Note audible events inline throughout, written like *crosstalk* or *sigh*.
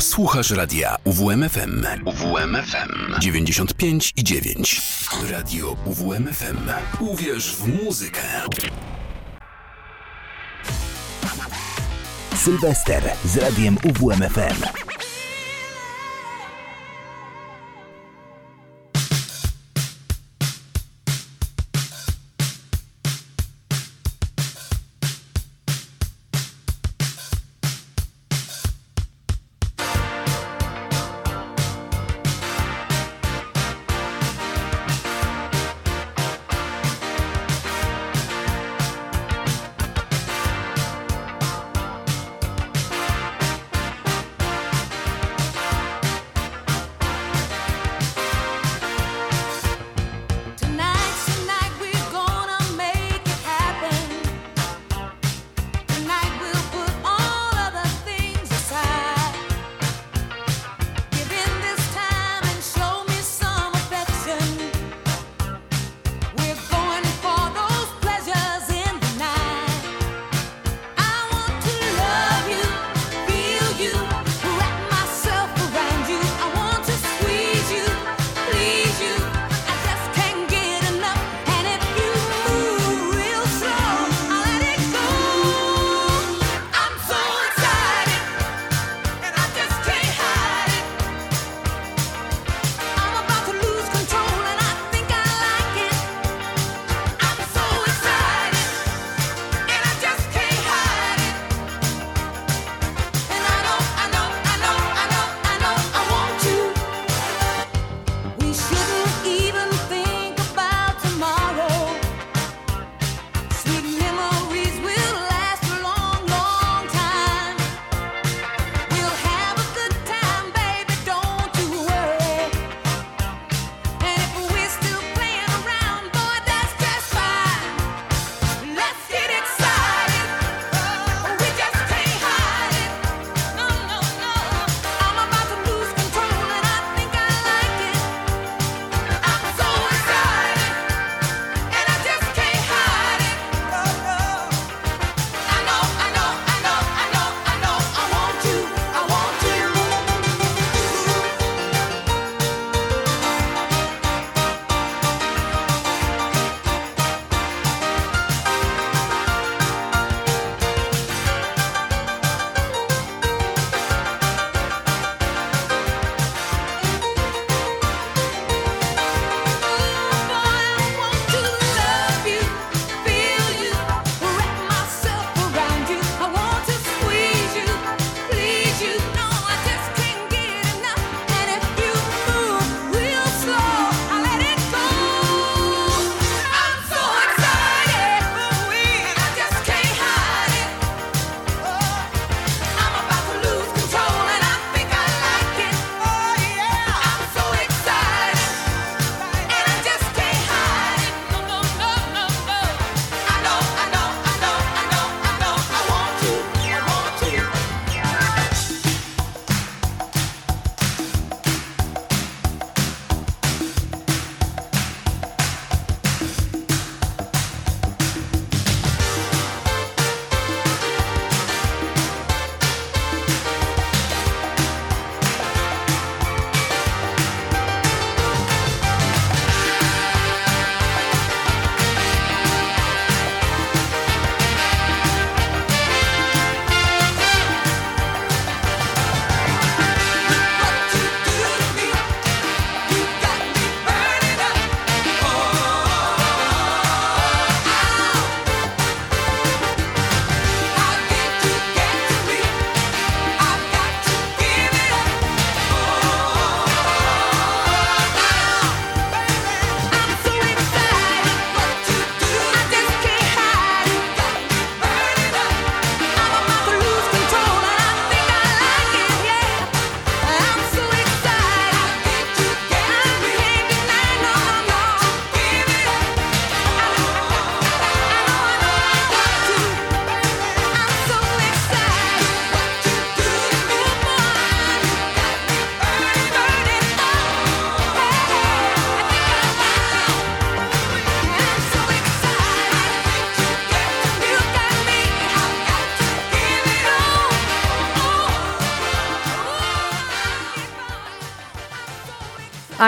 Słuchasz radia UWMFM. UWMFM 95 i 9. Radio UWMFM. Uwierz w muzykę. Sylwester z radiem UWMFM.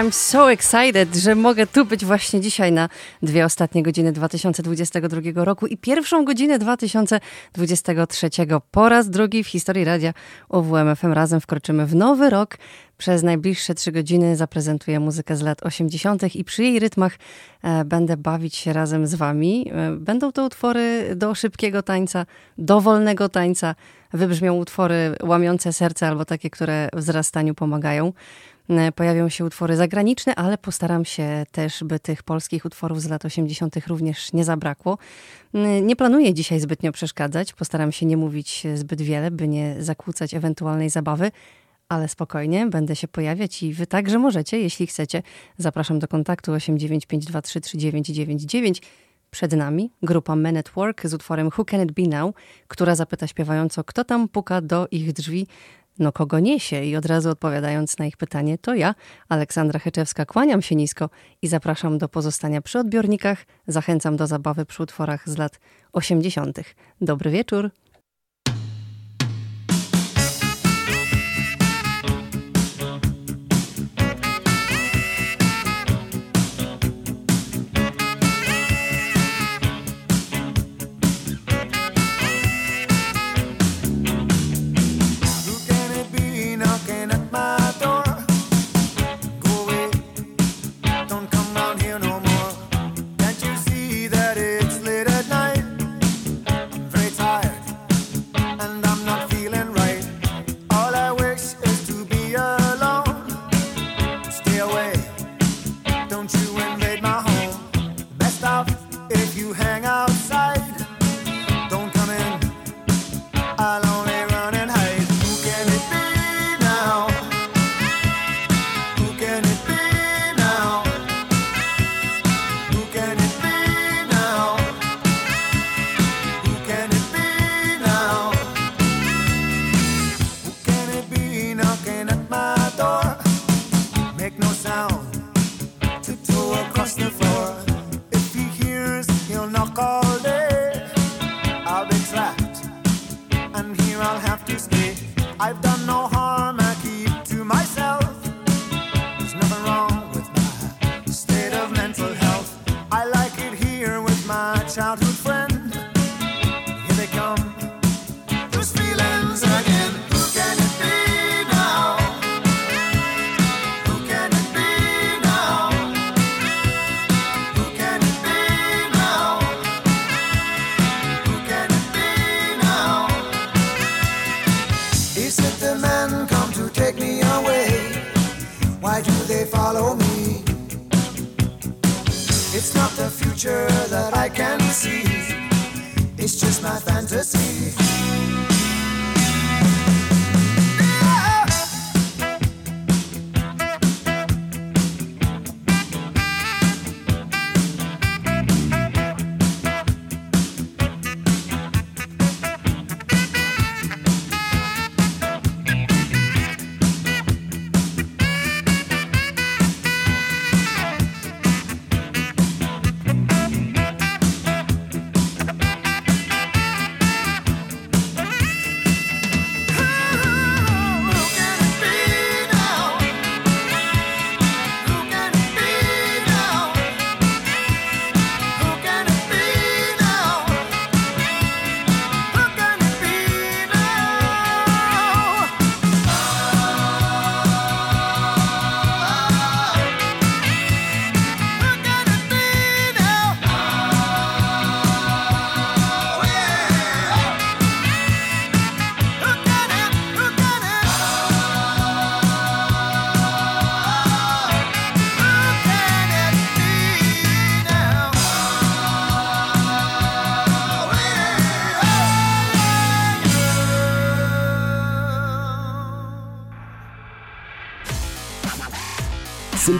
I'm so excited, że mogę tu być właśnie dzisiaj na dwie ostatnie godziny 2022 roku i pierwszą godzinę 2023. Po raz drugi w historii radia UWMFM razem wkroczymy w nowy rok. Przez najbliższe trzy godziny zaprezentuję muzykę z lat 80. i przy jej rytmach e, będę bawić się razem z wami. E, będą to utwory do szybkiego tańca, do wolnego tańca. Wybrzmią utwory łamiące serce albo takie, które wzrastaniu pomagają. E, pojawią się utwory zagraniczne, ale postaram się też, by tych polskich utworów z lat 80. również nie zabrakło. E, nie planuję dzisiaj zbytnio przeszkadzać, postaram się nie mówić zbyt wiele, by nie zakłócać ewentualnej zabawy, ale spokojnie, będę się pojawiać i wy także możecie, jeśli chcecie. Zapraszam do kontaktu 895233999. Przed nami grupa Men at Work z utworem Who Can It Be Now, która zapyta śpiewająco, kto tam puka do ich drzwi no kogo niesie? I od razu odpowiadając na ich pytanie, to ja, Aleksandra Heczewska, kłaniam się nisko i zapraszam do pozostania przy odbiornikach. Zachęcam do zabawy przy utworach z lat 80. Dobry wieczór.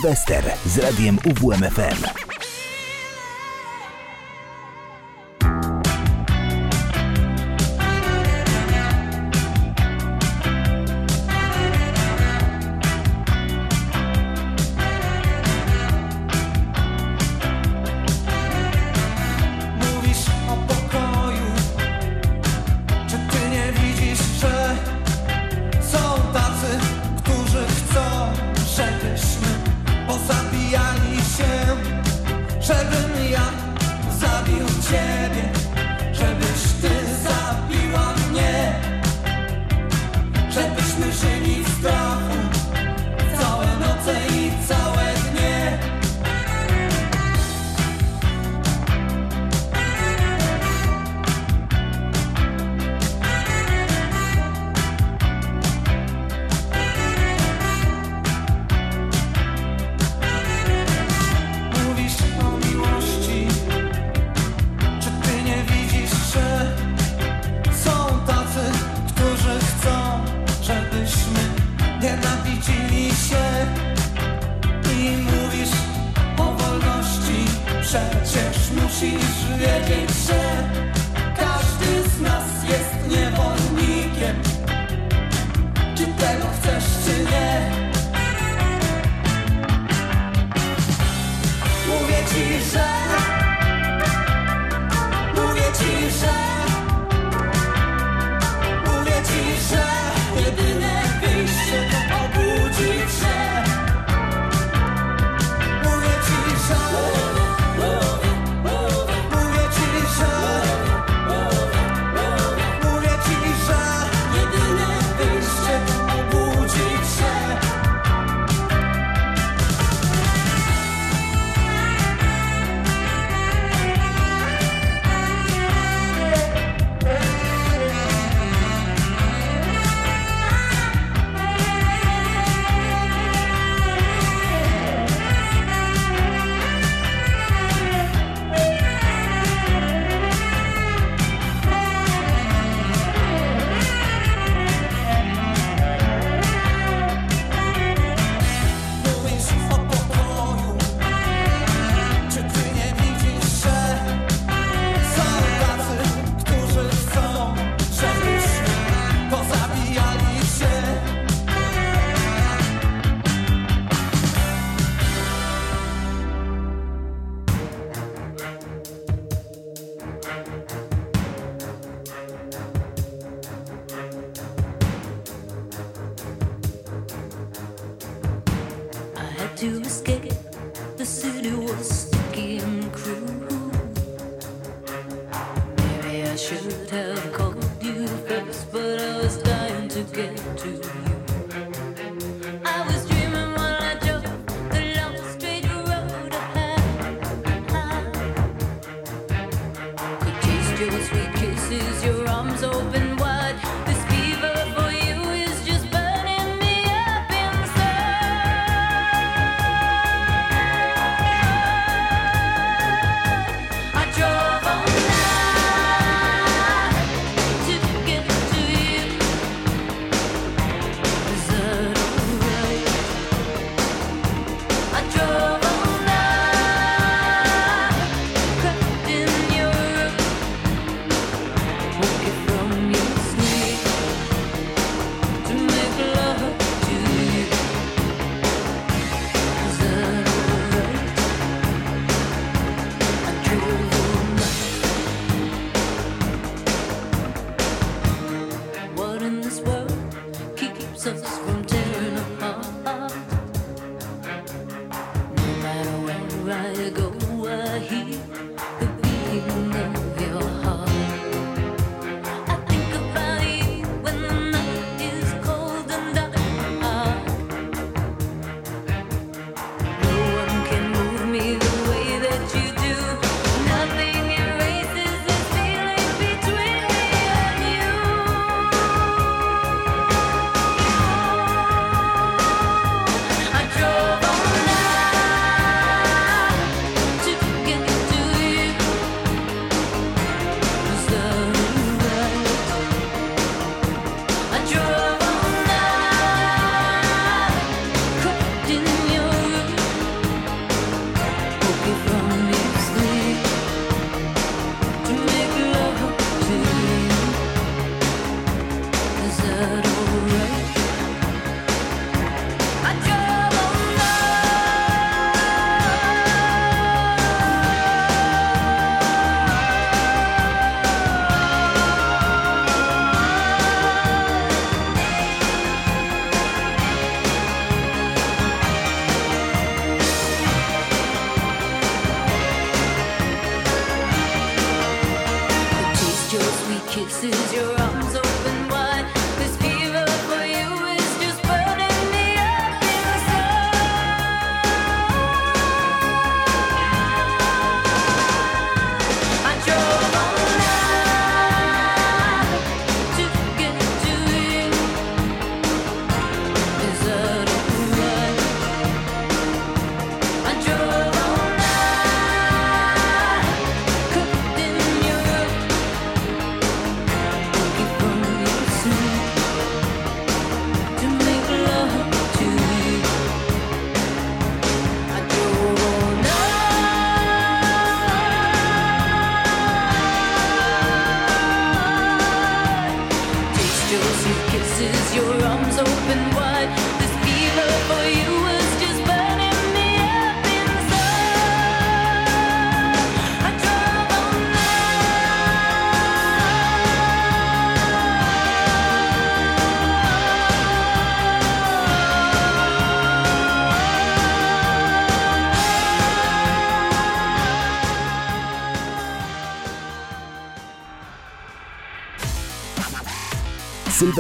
Sylwester z radiem UWMFM.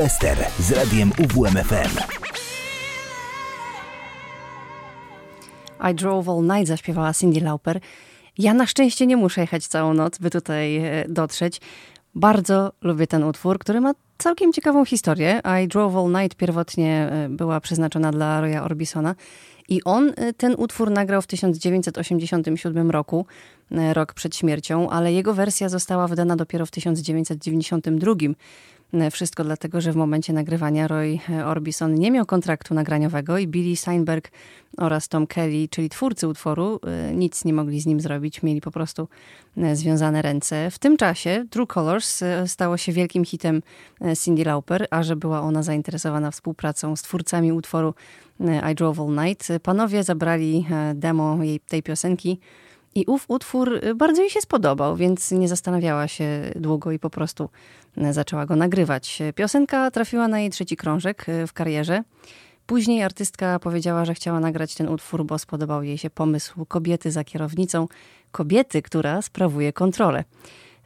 Sylwester z radiem UWMFM. I Drove All Night zaśpiewała Cindy Lauper. Ja na szczęście nie muszę jechać całą noc, by tutaj e, dotrzeć. Bardzo lubię ten utwór, który ma całkiem ciekawą historię. I Drove All Night pierwotnie e, była przeznaczona dla Roya Orbisona. I on e, ten utwór nagrał w 1987 roku, rok przed śmiercią, ale jego wersja została wydana dopiero w 1992. E, wszystko dlatego, że w momencie nagrywania Roy e, Orbison nie miał kontraktu nagraniowego i Billy Steinberg oraz Tom Kelly, czyli twórcy utworu, e, nic nie mogli z nim zrobić. Mieli po prostu związane ręce. W tym czasie True Colors stało się wielkim hitem Cindy Lauper, a że była ona zainteresowana współpracą z twórcami utworu I Drove All Night, panowie zabrali demo jej, tej piosenki i ów utwór bardzo jej się spodobał, więc nie zastanawiała się długo i po prostu zaczęła go nagrywać. Piosenka trafiła na jej trzeci krążek e, w karierze. Później artystka powiedziała, że chciała nagrać ten utwór, bo spodobał jej się pomysł kobiety za kierownicą, kobiety, która sprawuje kontrolę.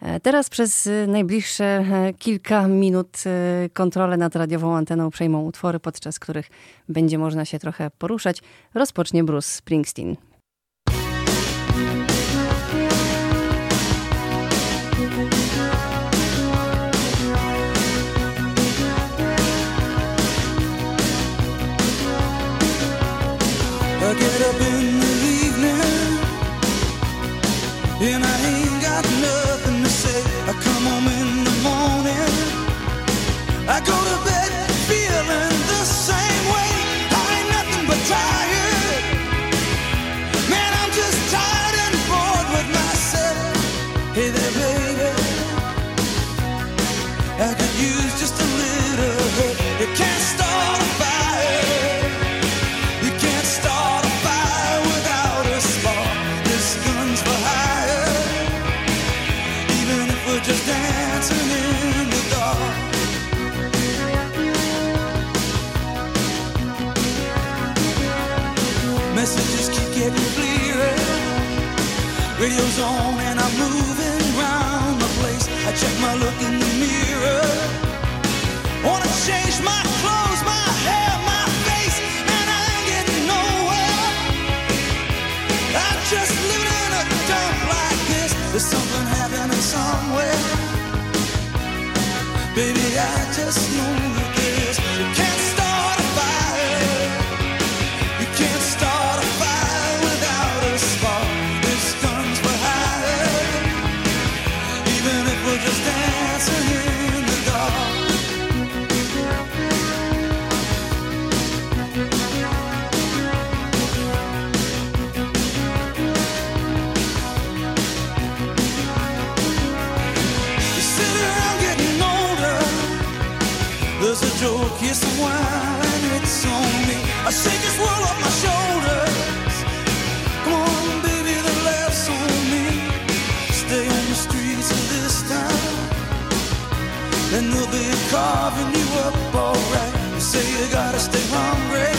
E, teraz przez najbliższe e, kilka minut kontrolę nad radiową anteną przejmą utwory, podczas których będzie można się trochę poruszać. Rozpocznie Bruce Springsteen. Getting clearer. Radio's on and I'm moving round the place. I check my look in the mirror. Wanna change my clothes, my hair, my face, and I ain't getting nowhere. I'm just living in a dump like this. There's something happening somewhere. Baby, I just know. You and it's on me. I shake this world off my shoulders. Come on, baby, laughs on me. Stay on the streets of this town, and they'll be carving you up alright. You say you gotta stay hungry.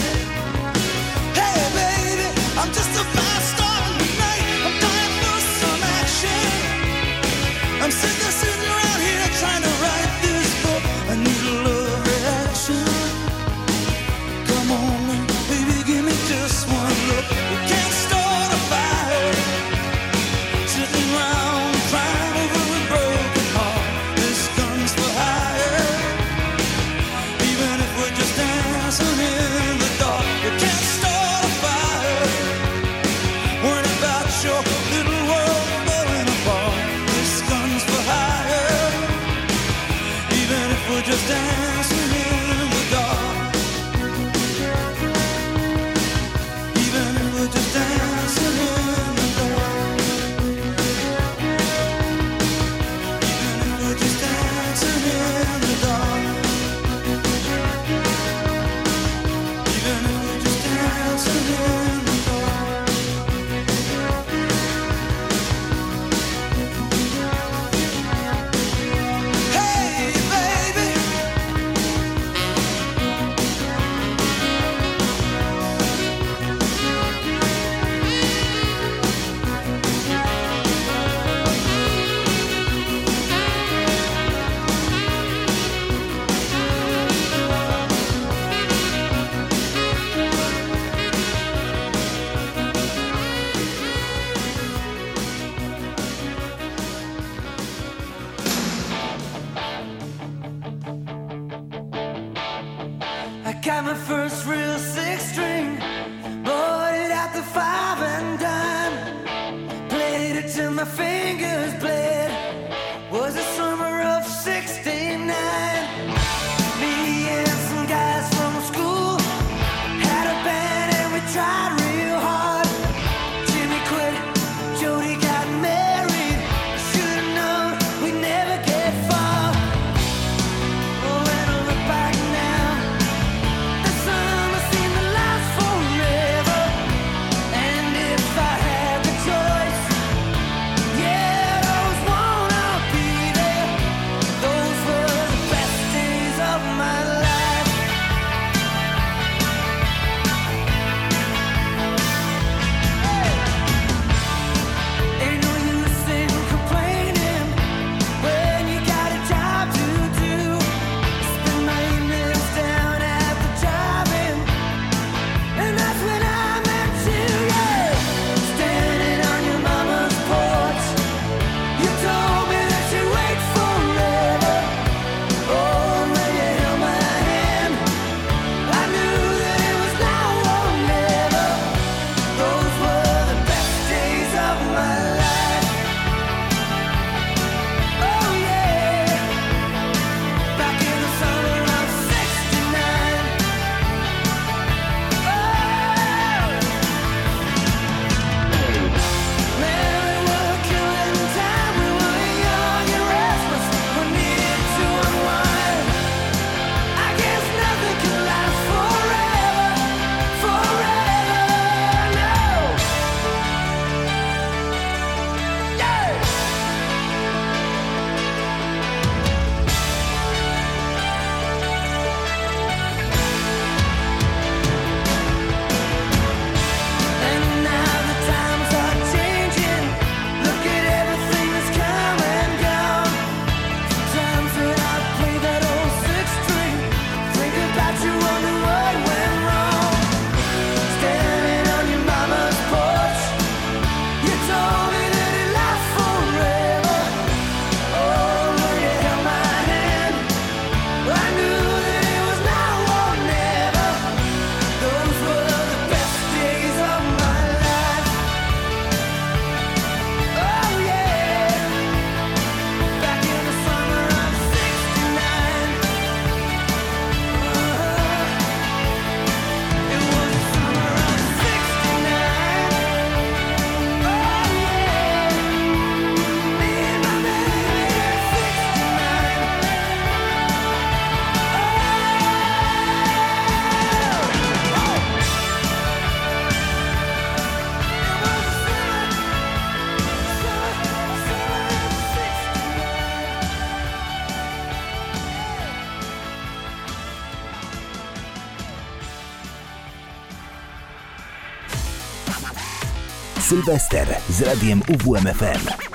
Sylwester z radiem UWMFM.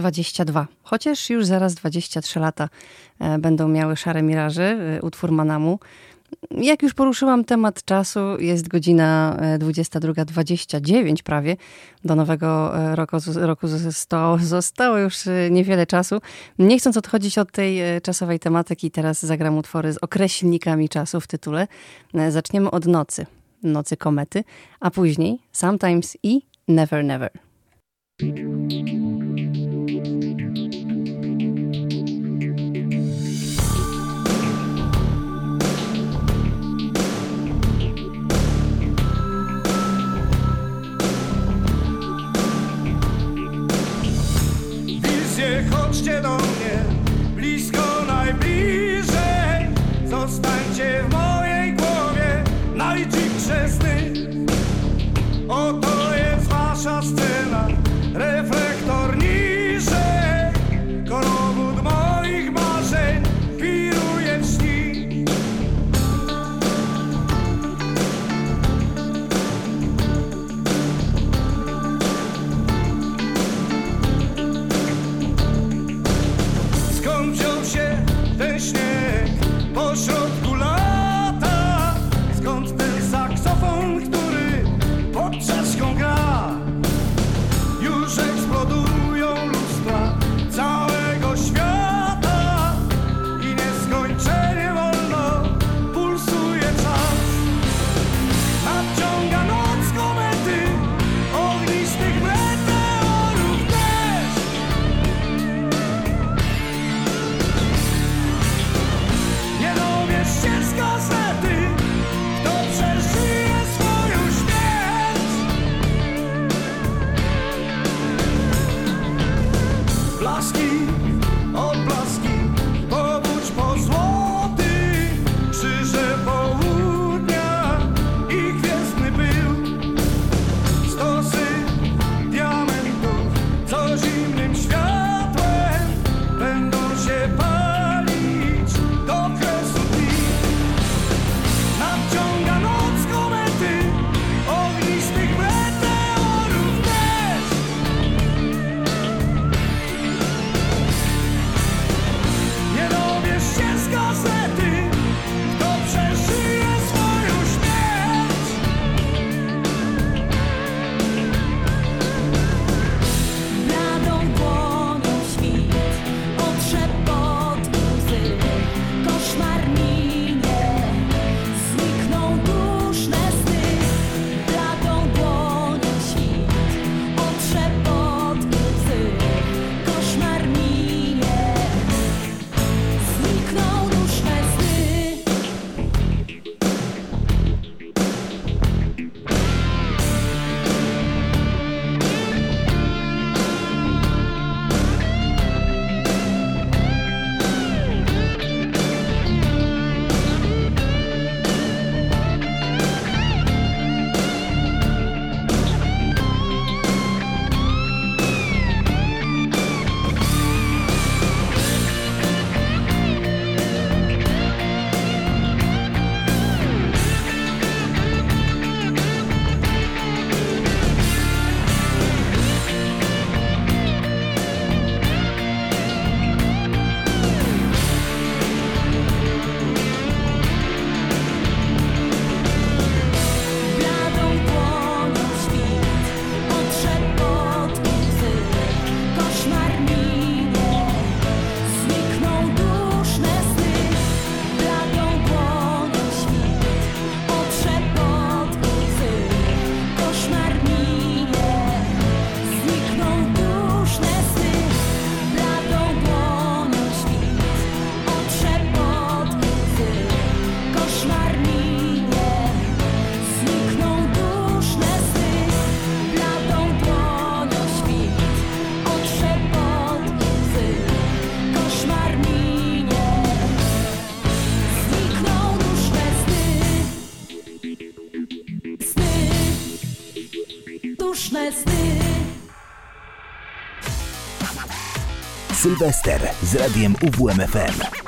22. Chociaż już zaraz 23 lata e, będą miały Szare Miraży, e, utwór Manamu. Jak już poruszyłam temat czasu, jest godzina 22.29 e, prawie. Do nowego roku, roku zostało, *laughs* zostało już niewiele czasu. Nie chcąc odchodzić od tej czasowej tematyki, teraz zagram utwory z określnikami czasu w tytule. Zaczniemy od nocy, nocy komety, a później Sometimes i Never Never. Chodźcie do mnie, blisko najbliżej. Zostańcie Sylwester z radiem UWMFM.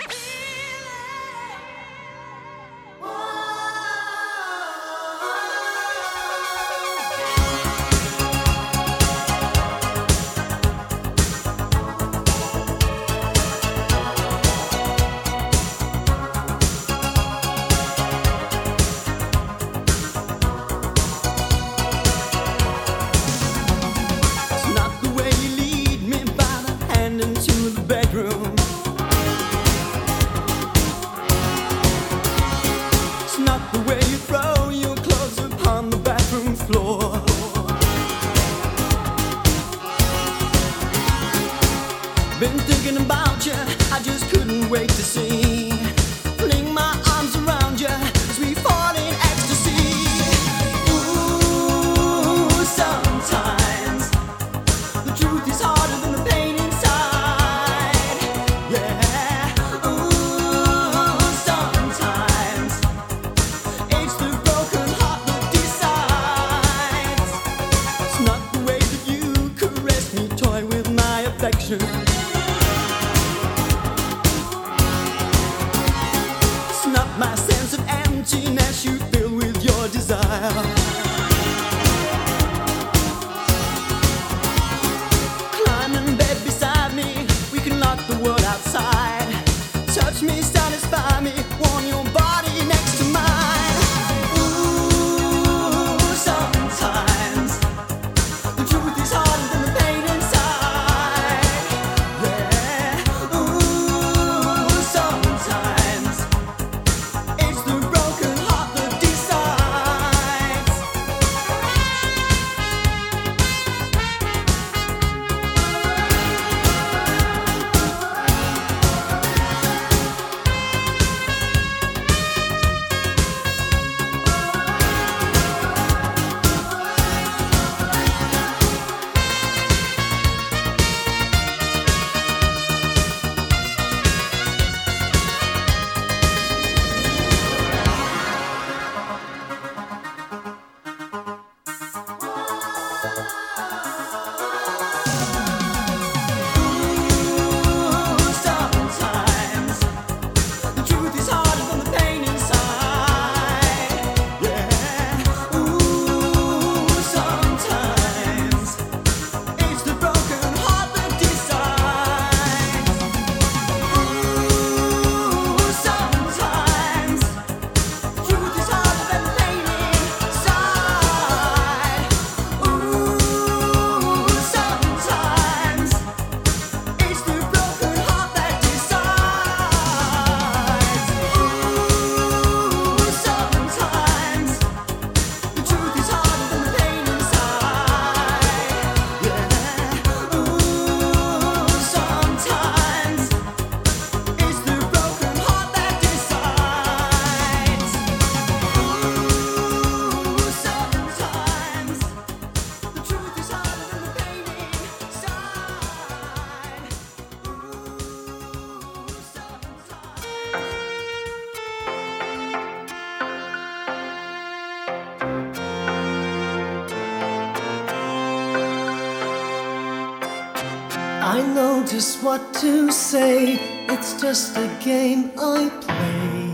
To say. It's just a game I play.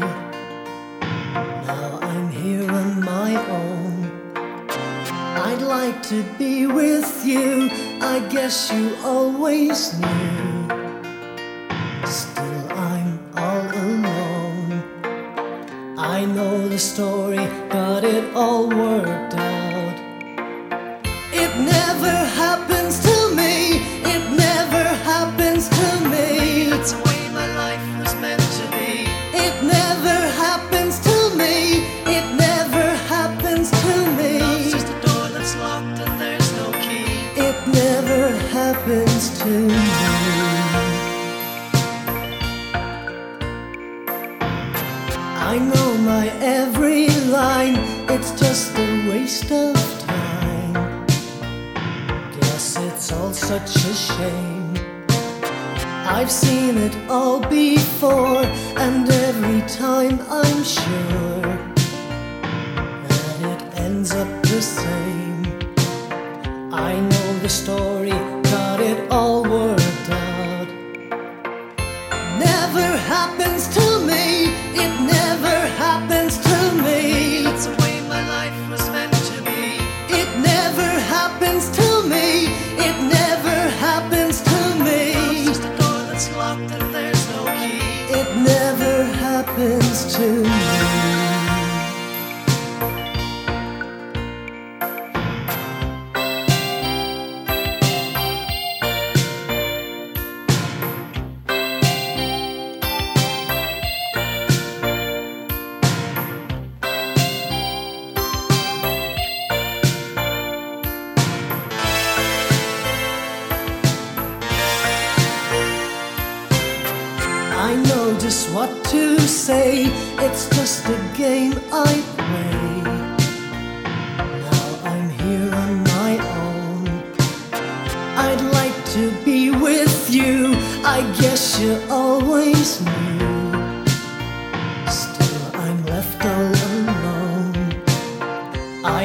Now I'm here on my own. I'd like to be with you. I guess you always knew. Still, I'm all alone. I know the story, got it all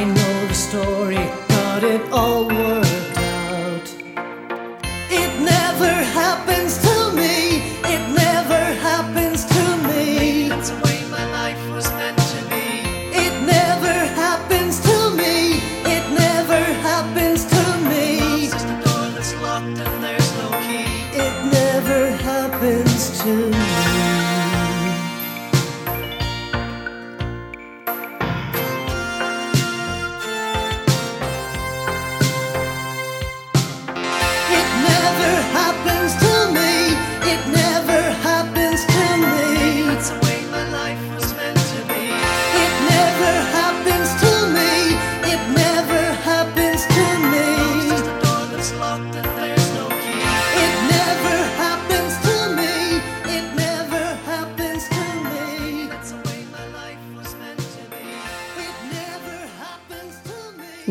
I know the story, but it all works.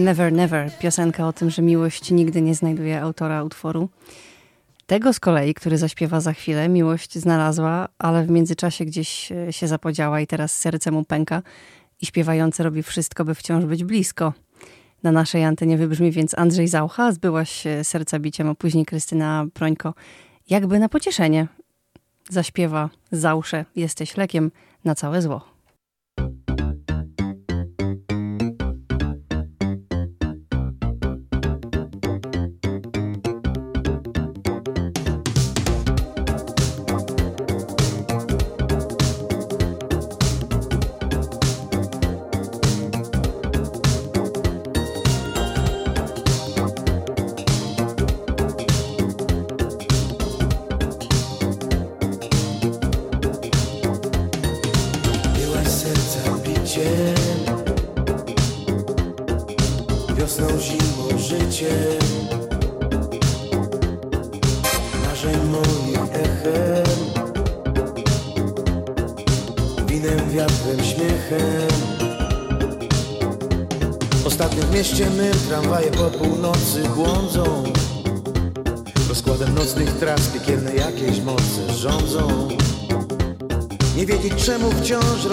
Never Never, piosenka o tym, że miłość nigdy nie znajduje autora utworu. Tego z kolei, który zaśpiewa za chwilę, miłość znalazła, ale w międzyczasie gdzieś e, się zapodziała i teraz serce mu pęka i śpiewający robi wszystko, by wciąż być blisko. Na naszej antenie wybrzmi więc Andrzej Zaucha, zbyłaś e, serca biciem, a później Krystyna Prońko. Jakby na pocieszenie zaśpiewa Zausze, jesteś lekiem na całe zło.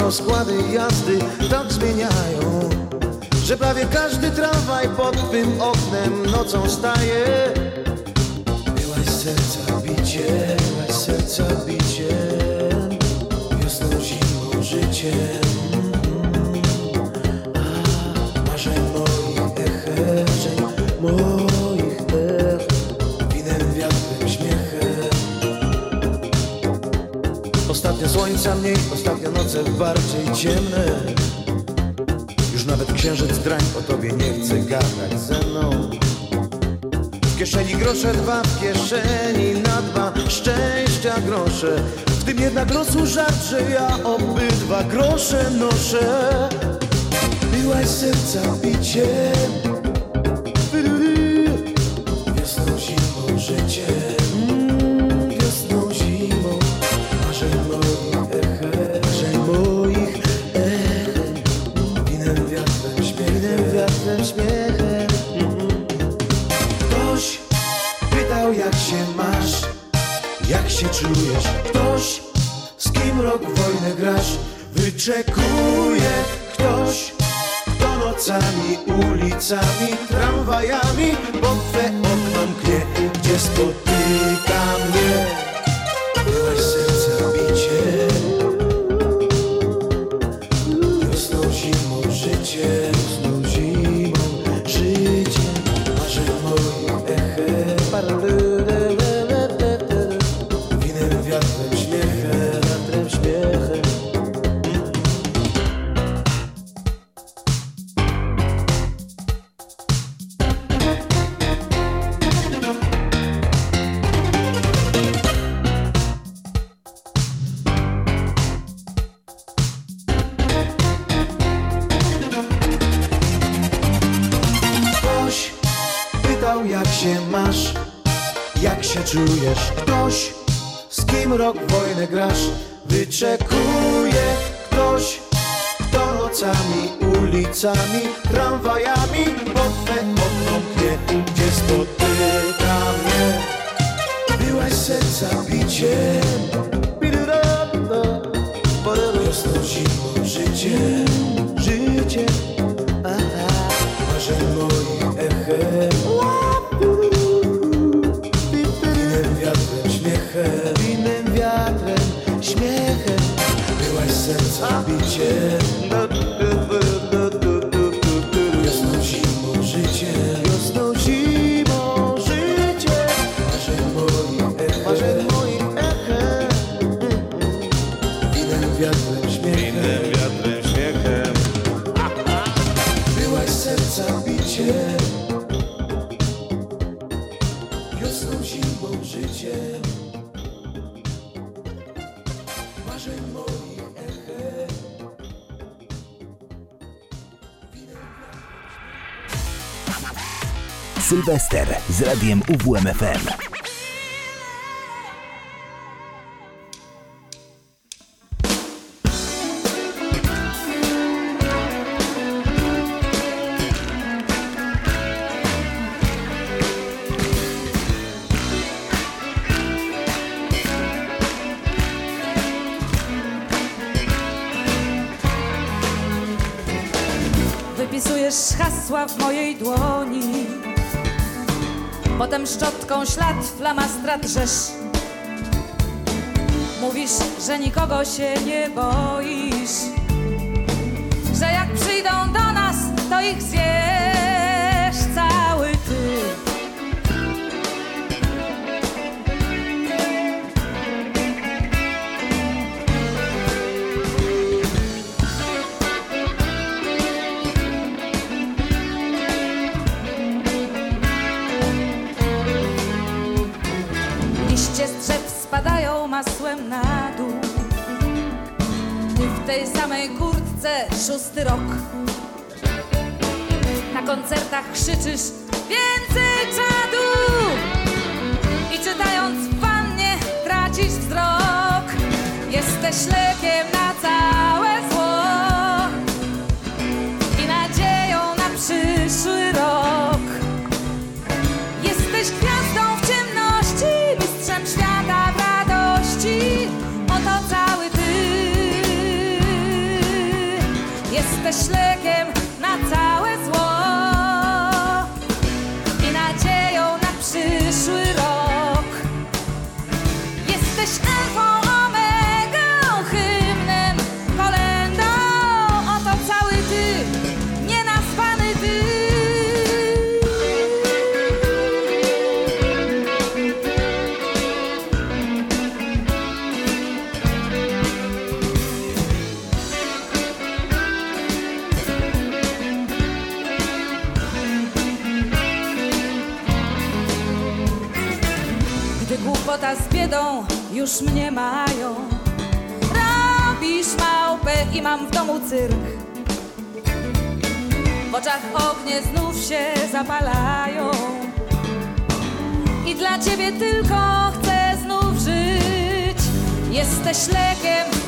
nos cuadrillas. starczy, ja obydwa grosze noszę. Byłaś serca biciem Sylwester z radiem UWMFM. potem szczotką ślad flamastra drzesz. Mówisz, że nikogo się nie boisz, że jak przyjdą do nas, to ich zje tej samej kurtce szósty rok. Na koncertach krzyczysz więcej czadu i czytając wannie tracisz wzrok. Jesteś lekiem na cały slick mnie mają. Robisz małpę i mam w domu cyrk. W oczach ognie znów się zapalają. I dla ciebie tylko chcę znów żyć. Jesteś lekiem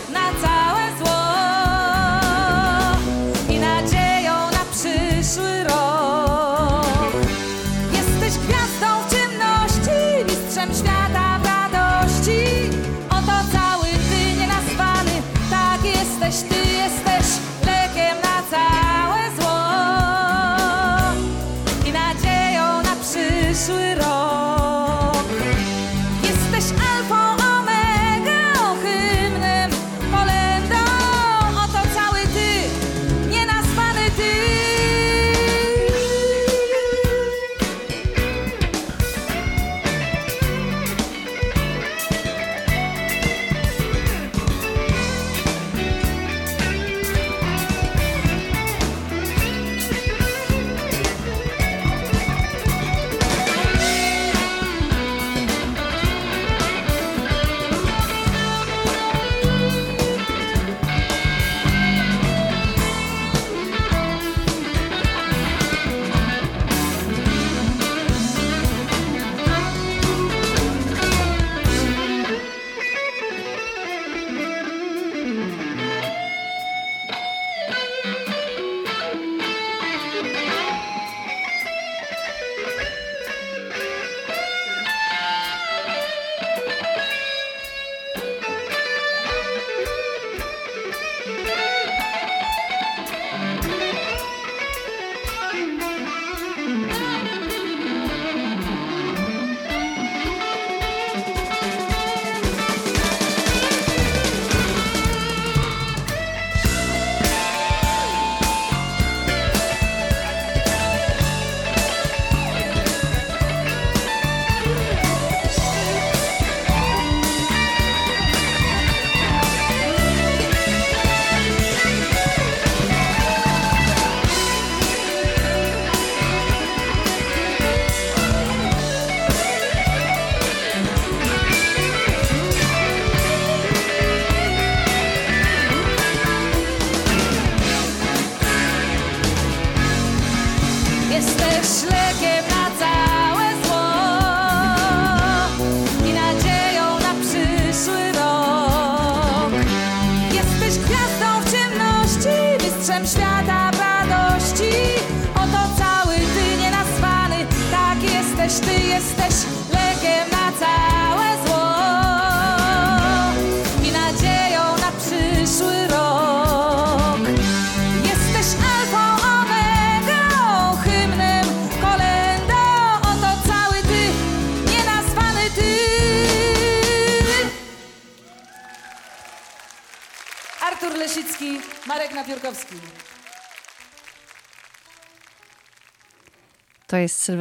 Lesicki, Marek Napiórkowski. To jest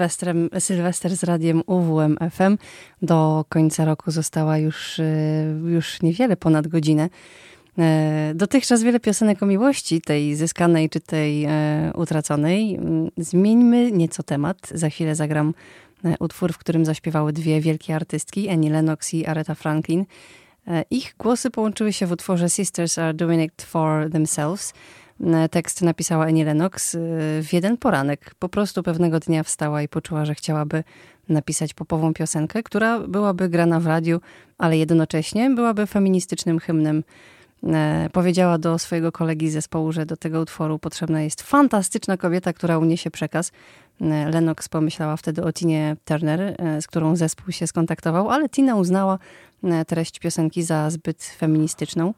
Sylwester z radiem UWM FM. Do końca roku została już, y, już niewiele ponad godzinę. E, Dotychczas wiele piosenek o miłości, tej zyskanej czy tej e, utraconej. Mm, Zmieńmy nieco temat. Za chwilę zagram e, utwór, w którym zaśpiewały dwie wielkie artystki, Annie Lennox i Aretha Franklin. E, Ich głosy połączyły się w utworze Sisters Are Doing It For Themselves. E, Tekst napisała Annie Lennox e, w jeden poranek. Po prostu pewnego dnia wstała i poczuła, że chciałaby napisać popową piosenkę, która byłaby grana w radiu, ale jednocześnie byłaby feministycznym hymnem. E, Powiedziała do swojego kolegi z zespołu, że do tego utworu potrzebna jest fantastyczna kobieta, która uniesie przekaz. E, Lennox pomyślała wtedy o Tinie Turner, e, z którą zespół się skontaktował, ale Tina uznała treść piosenki za zbyt feministyczną.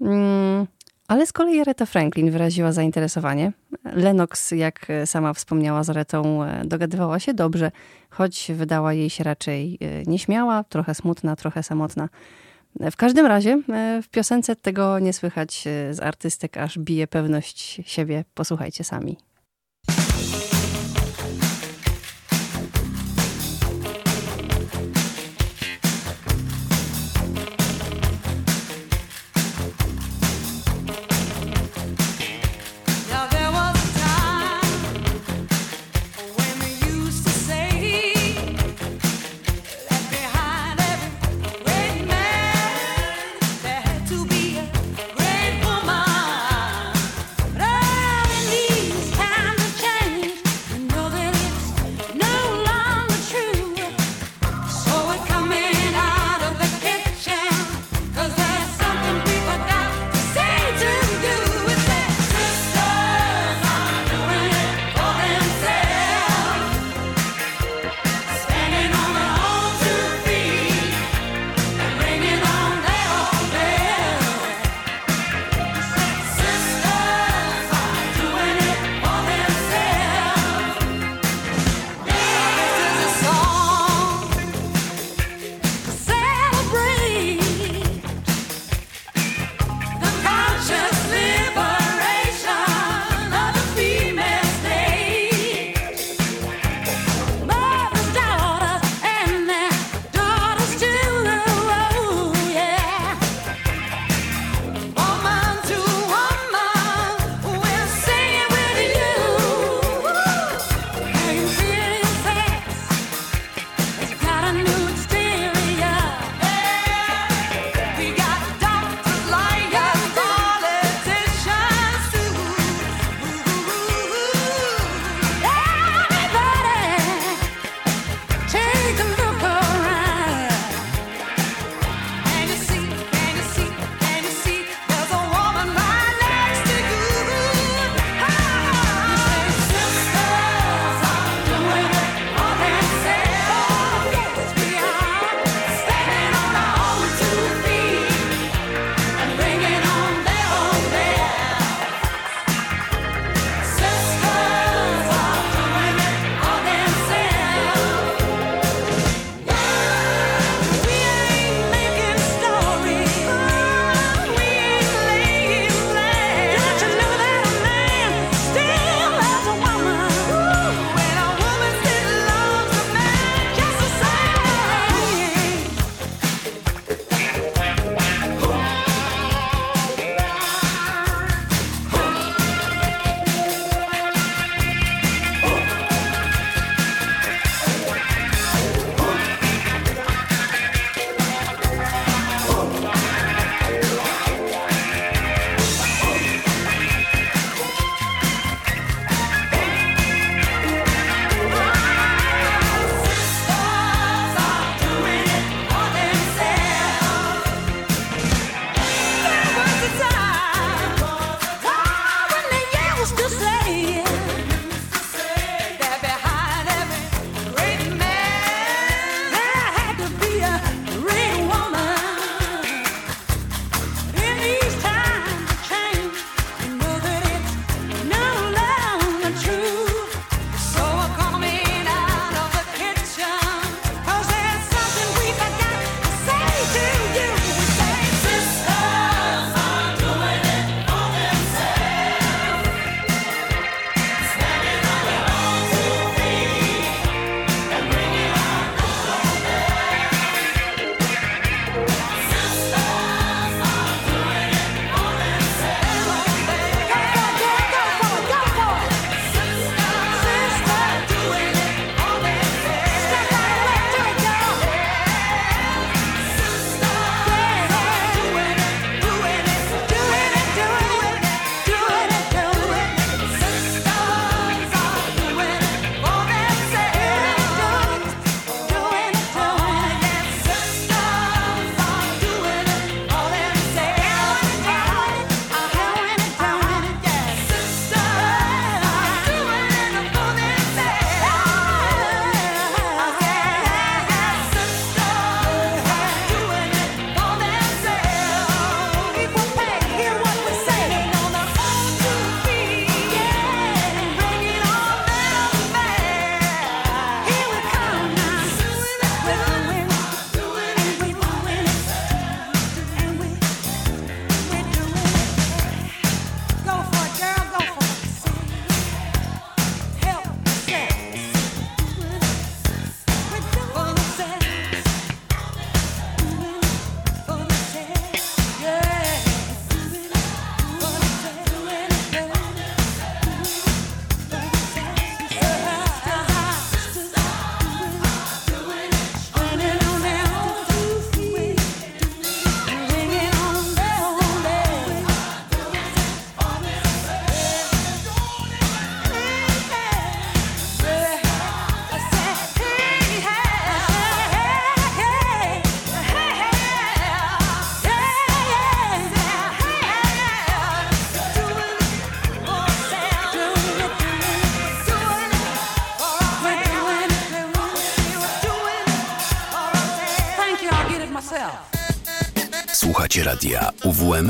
Mm, Ale z kolei Aretha Franklin wyraziła zainteresowanie. Lennox, jak sama wspomniała z Aretą, dogadywała się dobrze, choć wydała jej się raczej nieśmiała, trochę smutna, trochę samotna. W każdym razie e, w piosence tego nie słychać e, z artystek, aż bije pewność siebie. Posłuchajcie sami.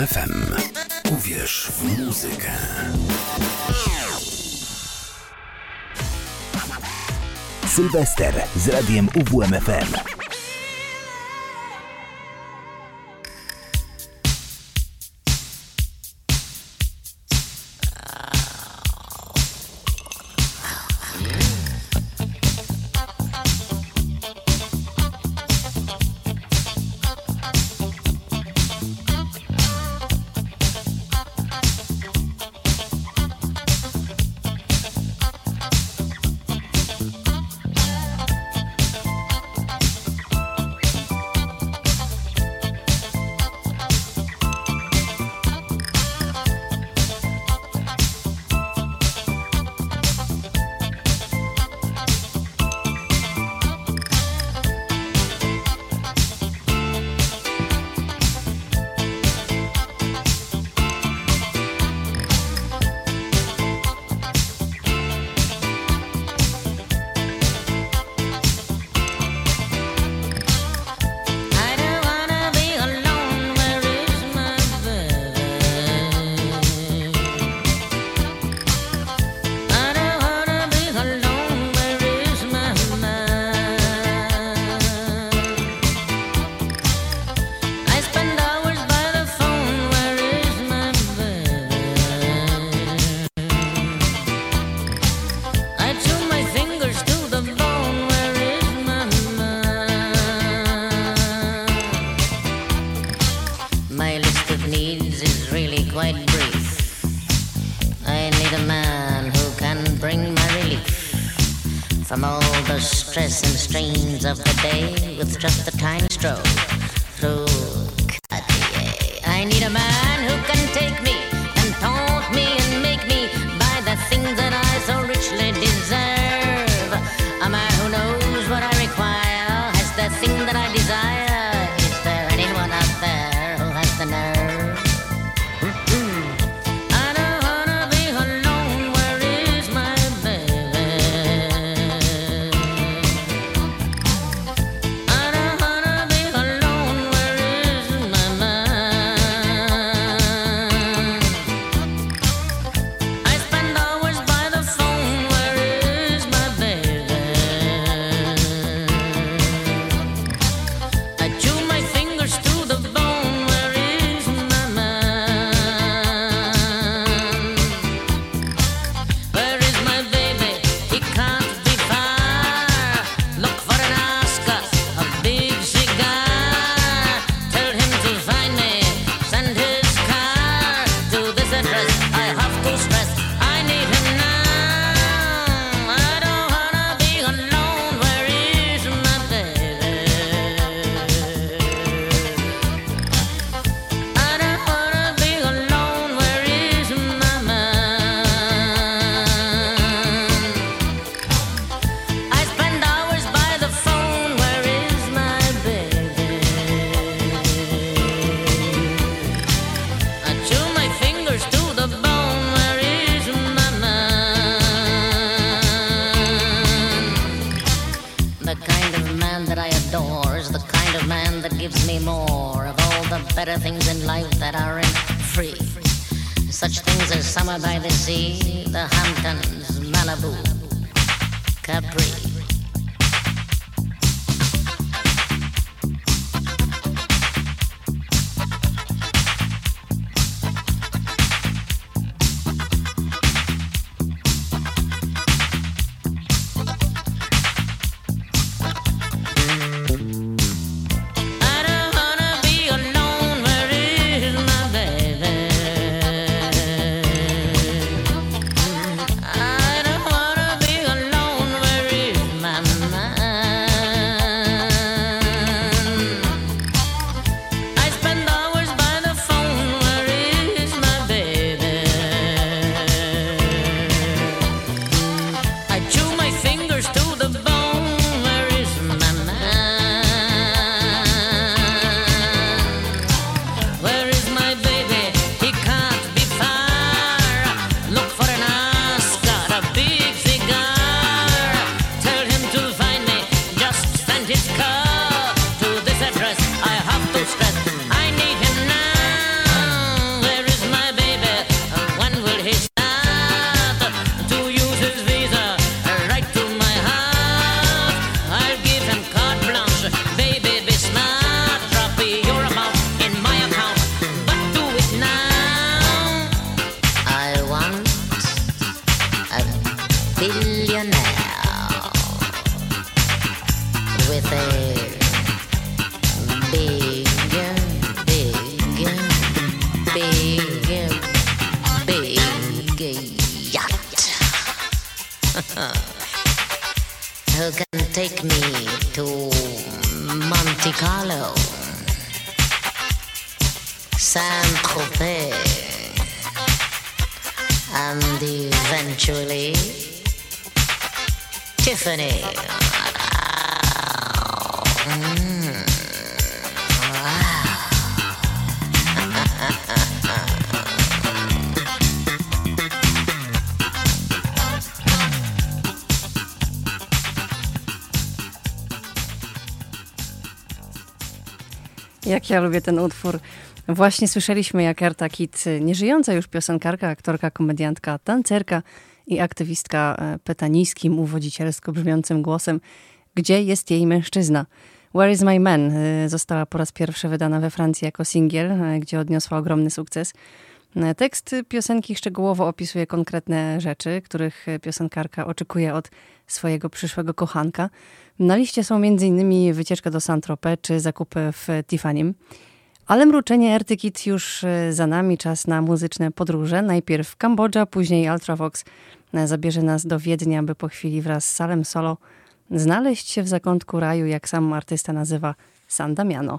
UWMFM. Uwierz w muzykę. Sylwester z radiem UWMFM. Ja lubię ten utwór. Właśnie słyszeliśmy, jak Erta Kitt, nieżyjąca już piosenkarka, aktorka, komediantka, tancerka i aktywistka e, pyta niskim, uwodzicielsko brzmiącym głosem, gdzie jest jej mężczyzna. Where is my man? E, Została po raz pierwszy wydana we Francji jako singiel, e, gdzie odniosła ogromny sukces. E, Tekst piosenki szczegółowo opisuje konkretne rzeczy, których piosenkarka oczekuje od swojego przyszłego kochanka. Na liście są m.in. wycieczka do Saint-Tropez czy zakupy w Tiffany'm. Ale mruczenie Ertykit już e, za nami, czas na muzyczne podróże. Najpierw Kambodża, później Ultravox e, zabierze nas do Wiednia, by po chwili wraz z Salem Solo znaleźć się w zakątku raju, jak sam artysta nazywa, San Damiano.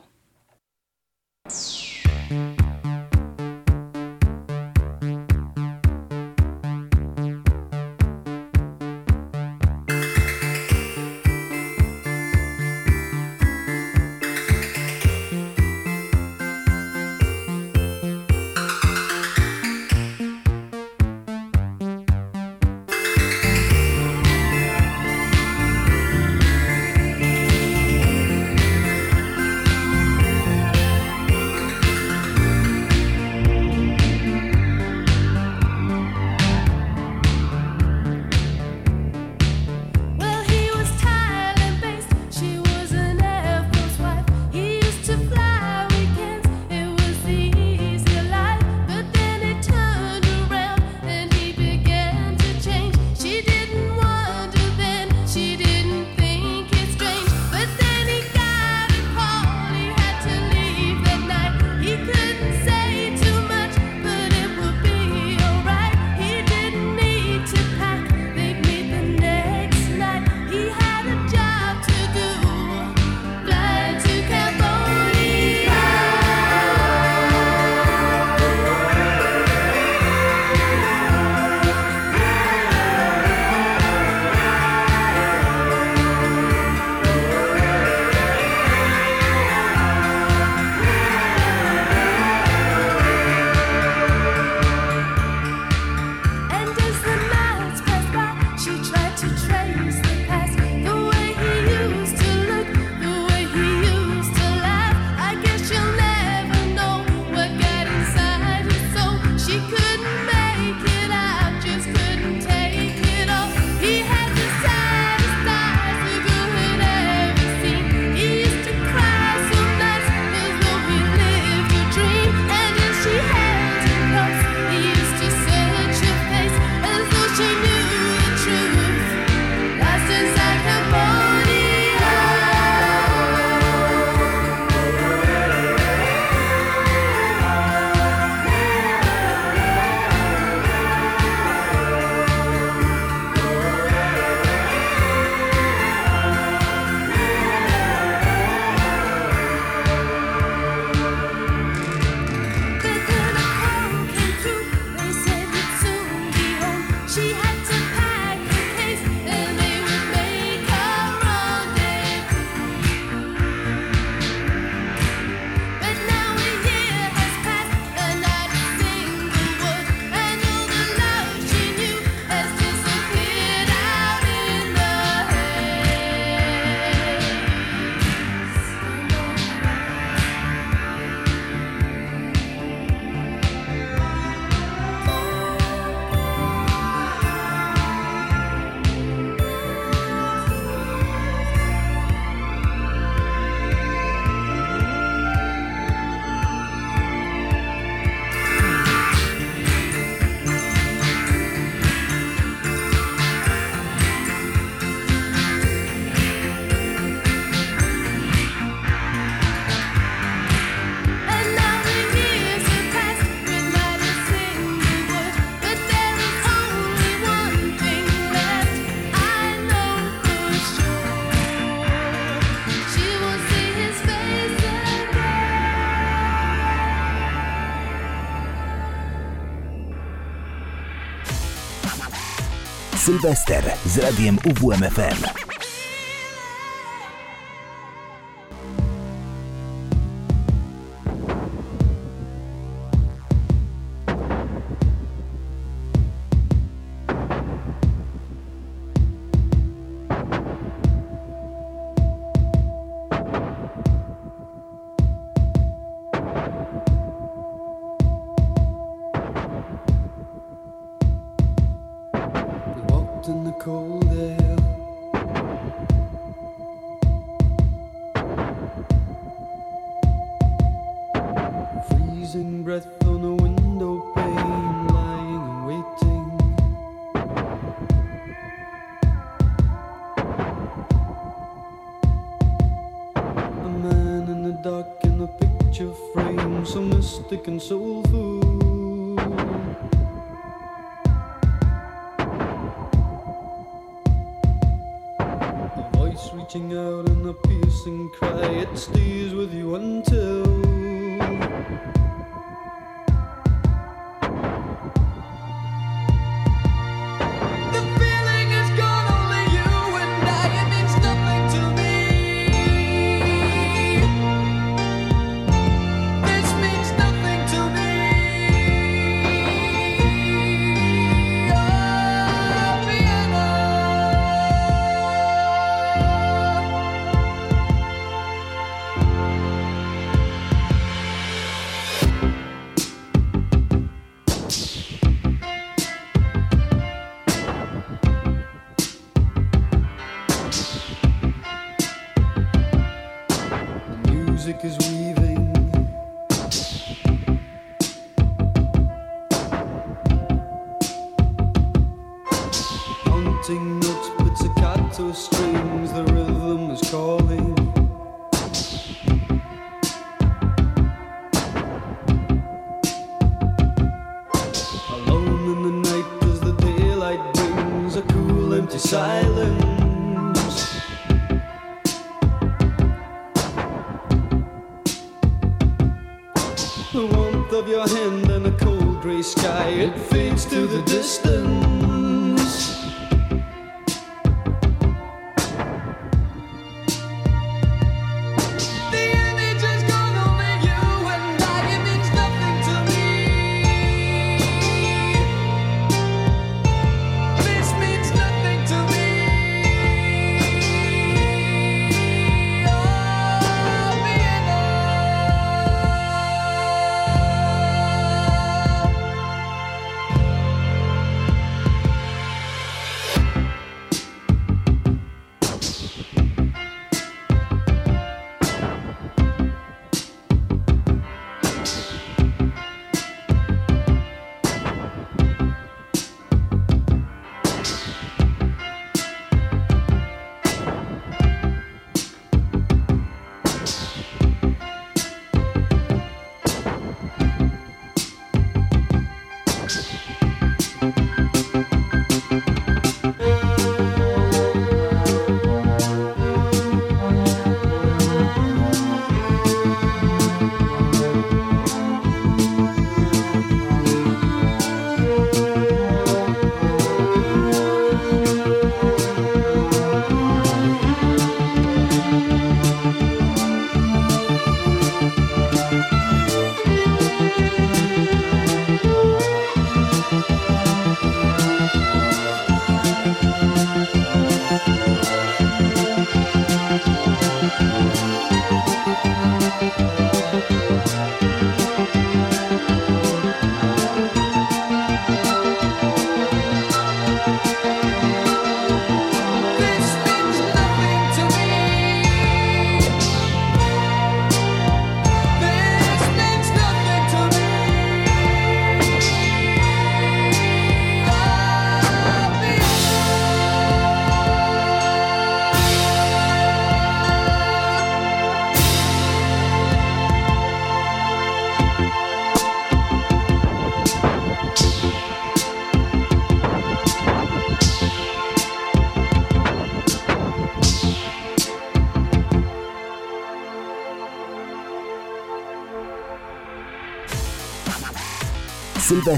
Sylwester z radiem UWMFM.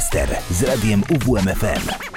Sylwester z radiem UWMFM.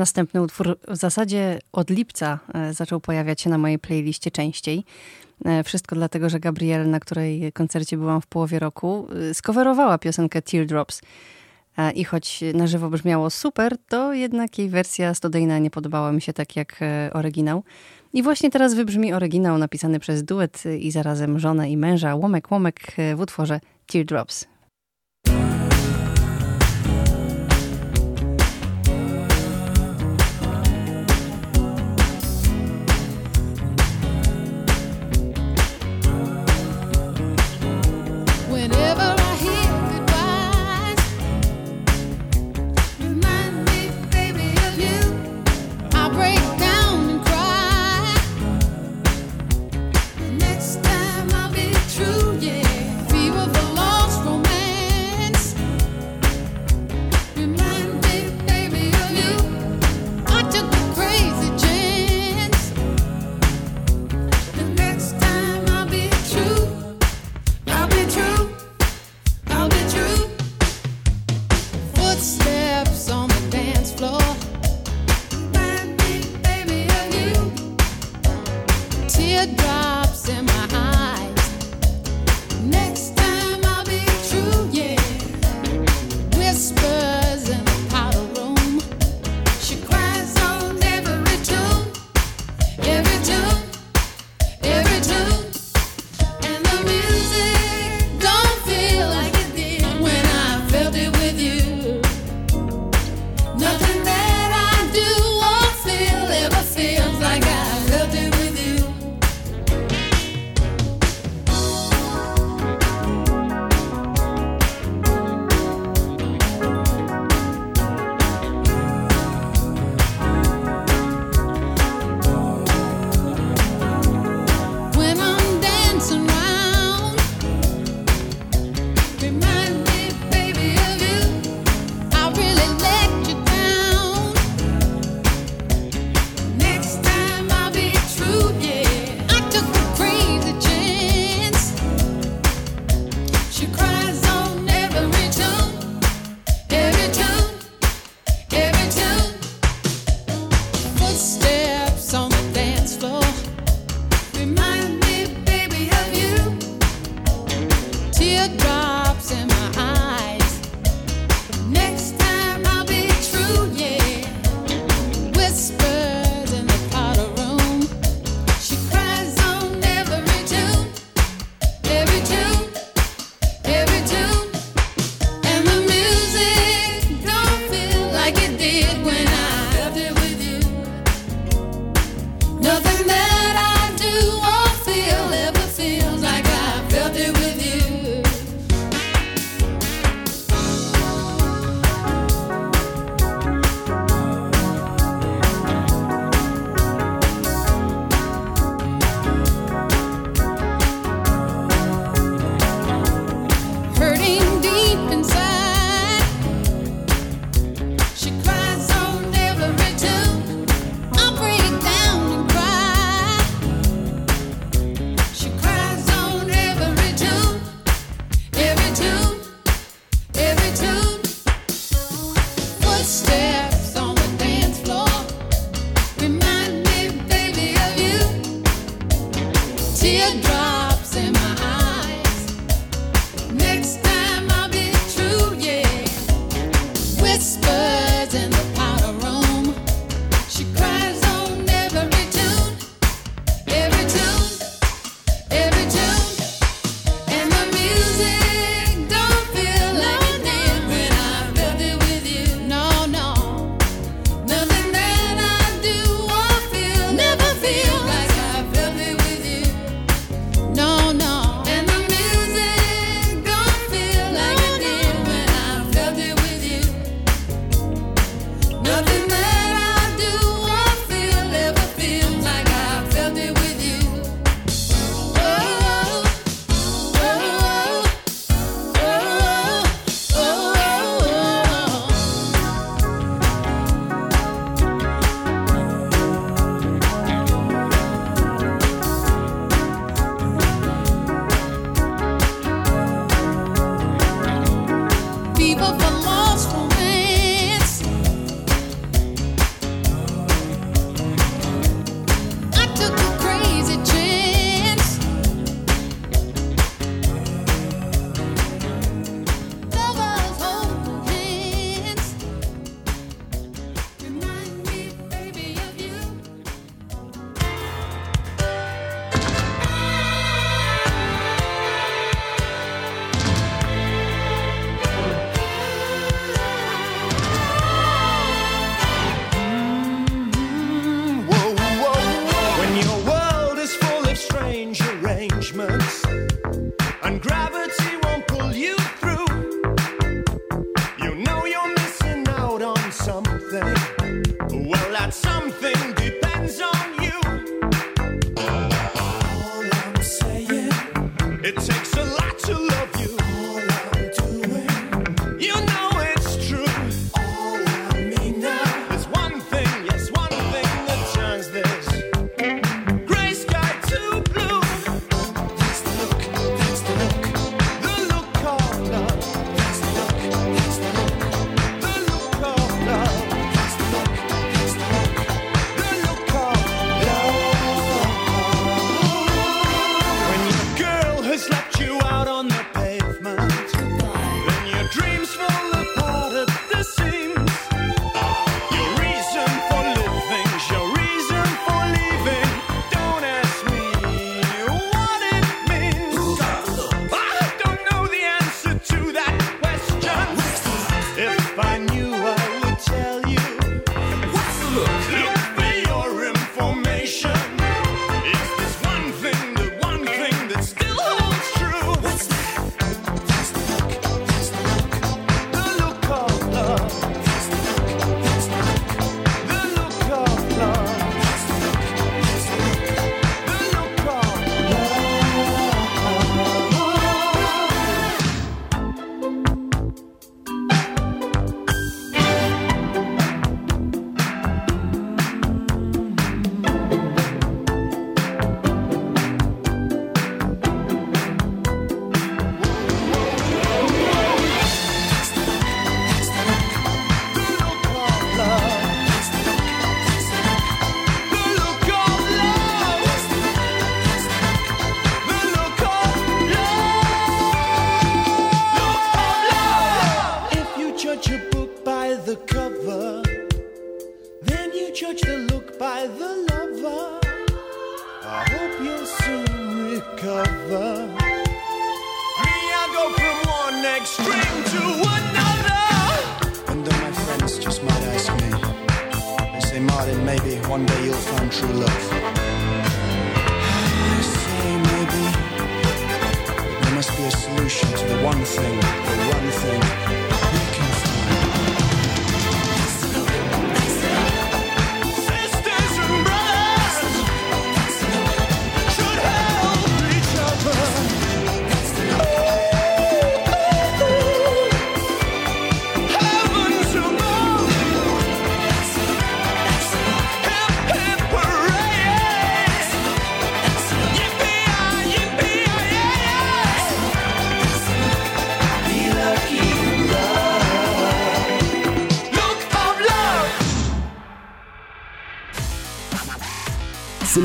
Następny utwór w zasadzie od lipca e, zaczął pojawiać się na mojej playliście częściej. E, Wszystko dlatego, że Gabrielle, na której koncercie byłam w połowie roku, e, skowerowała piosenkę Teardrops. I choć na żywo brzmiało super, to jednak jej wersja studyjna nie podobała mi się tak jak oryginał. I właśnie teraz wybrzmi oryginał napisany przez duet i zarazem żonę i męża Łomek Łomek w utworze Teardrops.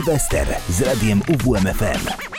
Sylwester z radiem UWMFM.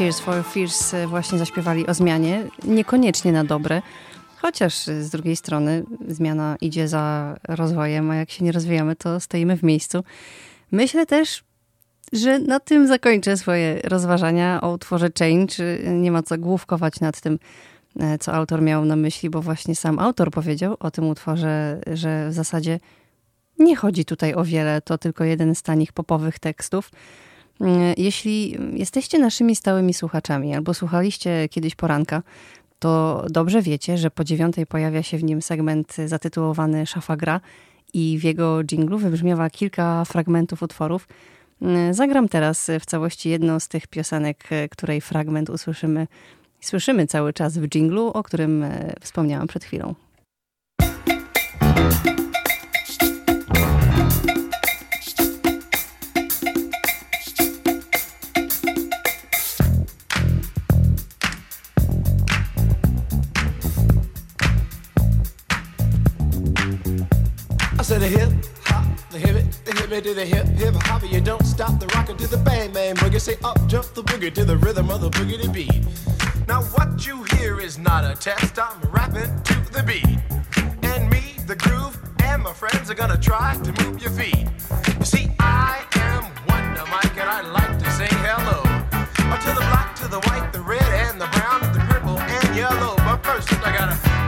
Tears for Fears e, właśnie zaśpiewali o zmianie, niekoniecznie na dobre, chociaż z drugiej strony zmiana idzie za rozwojem, a jak się nie rozwijamy, to stoimy w miejscu. Myślę też, że na tym zakończę swoje rozważania o utworze Change. Nie ma co główkować nad tym, e, co autor miał na myśli, bo właśnie sam autor powiedział o tym utworze, że w zasadzie nie chodzi tutaj o wiele, to tylko jeden z tanich popowych tekstów. Jeśli jesteście naszymi stałymi słuchaczami albo słuchaliście kiedyś poranka, to dobrze wiecie, że po dziewiątej pojawia się w nim segment zatytułowany Szafa gra i w jego dżinglu wybrzmiewa kilka fragmentów utworów. Mm, Zagram teraz w całości jedną z tych piosenek, e, której fragment usłyszymy, słyszymy cały czas w dżinglu, o którym e, wspomniałam przed chwilą. I the hip hop, the hip it, the hip it to the hip hip hop. You don't stop the rocker to the bang bang boogie. Say up jump the boogie to the rhythm of the boogie to beat. Now what you hear is not a test. I'm rapping to the beat, and me, the groove, and my friends are gonna try to move your feet. You see, I am Wonder Mike, and I like to say hello Uh, to the black, to the white, the red, and the brown, the purple, and yellow. But first, I gotta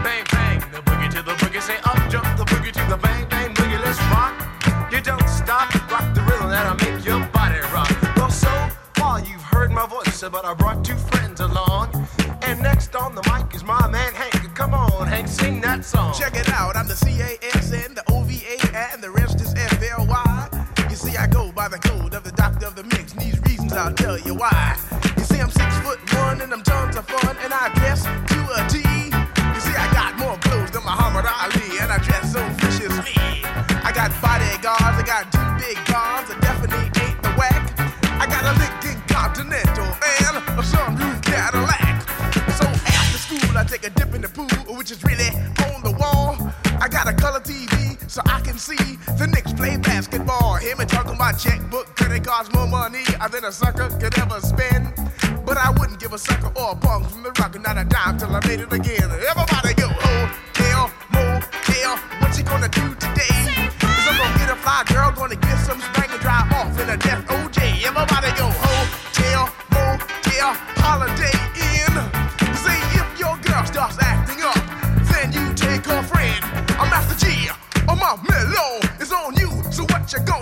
but I brought two friends along. And next on the mic is my man Hank. Come on, Hank, sing that song. Check it out, I'm the C-A-S-N, the O-V-A, and the rest is F-L-Y. You see, I go by the code of the doctor of the mix, and these reasons I'll tell you why. You see, I'm six foot one, and I'm tons of fun, and I dress Continental and a sunroof Cadillac. So after school, I take a dip in the pool, which is really on the wall. I got a color TV so I can see the Knicks play basketball. Him and talking my checkbook, credit cards more money than a sucker could ever spend. But I wouldn't give a sucker or a punk from the rock, not a dime till I made it again. Everybody go, oh, hotel, motel, what you gonna do today? Cause I'm gonna get a fly girl, gonna get some spank and drive off in a death OJ. Everybody go, motel, holiday inn. See if your girl starts acting up, then you take her friend. I'm Master G, oh my mellow is on you, so what you gonna?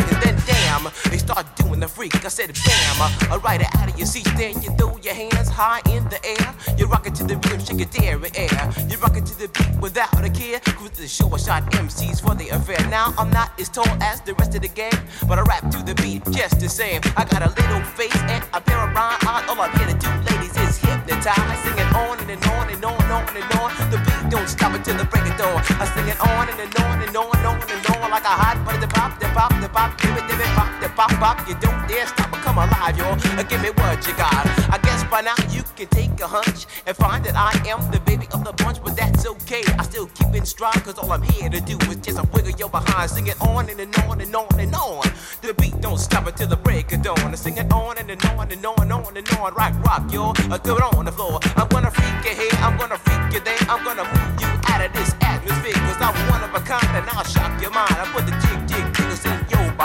singing. Then damn, they start doing the freak. I said bam, uh, right out of your seat. Then you throw your hands high in the air. You rock it to the rhythm, shake it there in air. You rock it to the beat without a care. Cruise the show, I shot MCs for the affair. Now I'm not as tall as the rest of the gang, but I rap to the beat just the same. I got a little face and a pair of rhyme eyes. All I'm here to do, ladies, is hypnotize. Singing on and, and on and on and on and on. The beat don't stop until the break of dawn. I sing it on and, and on and on and on and on like a hot butter. Pop, the pop, pop, give it, give it, pop, the pop, pop. You don't dare stop or come alive, y'all. Uh, Give me what you got. I guess by now you can take a hunch and find that I am the baby of the bunch, but that's okay. I still keep in stride, cause all I'm here to do is just a wiggle your behind. Sing it on and, and on and on and on. The beat don't stop until the break of dawn. I sing it on and, and on and on and on and on. Rock, rock, y'all. Throw it on the floor. I'm gonna freak you here, I'm gonna freak you there. I'm gonna move you out of this atmosphere, cause I'm one of a kind and I'll shock your mind. I put the jig, jig,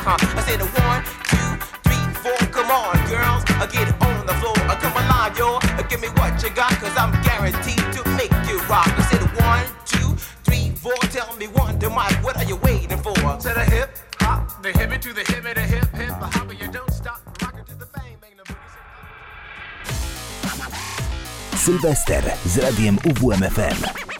jiggles in your behind. I said a one, two, three, four. Come on, girls, uh, get on the floor. Uh, come alive, yo. Uh, give me what you got, cause I'm guaranteed to make you rock. I said one, two, three, four. Tell me one, to Mike, what are you waiting for? To the hip hop, the hip it to the hip it, the hip hip, the hop, you don't stop. Rock it to the bang bang, the boogie. Sylwester z radiem UWMFM.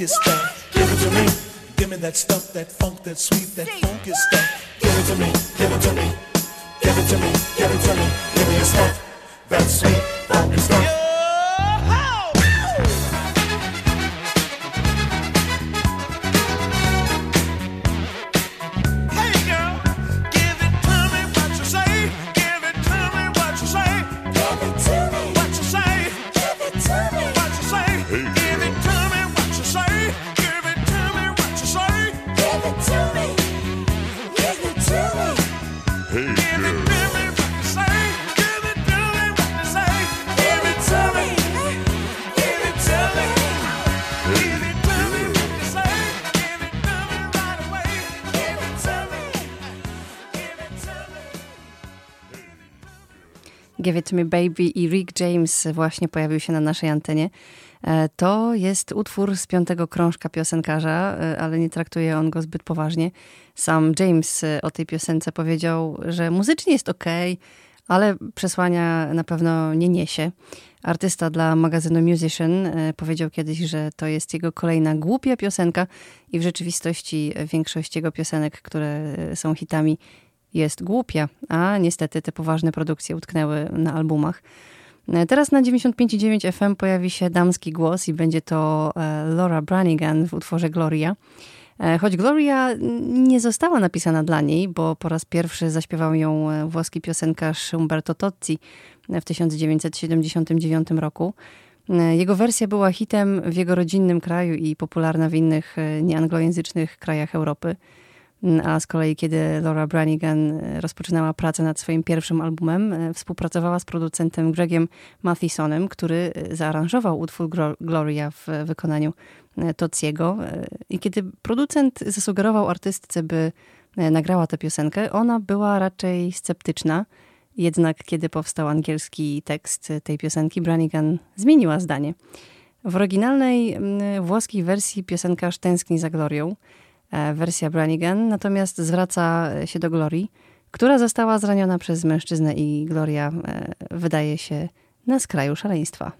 Funky stuff. Give it to me. Give me that stuff, that funk, that sweet, that funky stuff. Give it to me. Give it to me. Give it to me. Give it to me. Give Me Baby i Rick James właśnie pojawił się na naszej antenie. E, To jest utwór z piątego krążka piosenkarza, e, ale nie traktuje on go zbyt poważnie. Sam James e, o tej piosence powiedział, że muzycznie jest ok, ale przesłania na pewno nie niesie. Artysta dla magazynu Musician powiedział kiedyś, że to jest jego kolejna głupia piosenka i w rzeczywistości większość jego piosenek, które są hitami, jest głupia, a niestety te poważne produkcje utknęły na albumach. E, Teraz na 95,9 FM pojawi się damski głos i będzie to e, Laura Branigan w utworze Gloria. E, Choć Gloria nie została napisana dla niej, bo po raz pierwszy zaśpiewał ją włoski piosenkarz Umberto Tozzi w 1979 roku. Jego wersja była hitem w jego rodzinnym kraju i popularna w innych nieanglojęzycznych krajach Europy. A z kolei, kiedy Laura Branigan e, rozpoczynała pracę nad swoim pierwszym albumem, e, współpracowała z producentem Gregiem Mathisonem, który e, zaaranżował utwór Gloria w wykonaniu Tociego. E, I kiedy producent zasugerował artystce, by nagrała tę piosenkę, ona była raczej sceptyczna. Jednak kiedy powstał angielski tekst tej piosenki, Branigan zmieniła zdanie. W oryginalnej włoskiej wersji piosenkarz tęskni za Glorią, wersja Branigan natomiast zwraca się do Glorii, która została zraniona przez mężczyznę i Gloria e, wydaje się na skraju szaleństwa.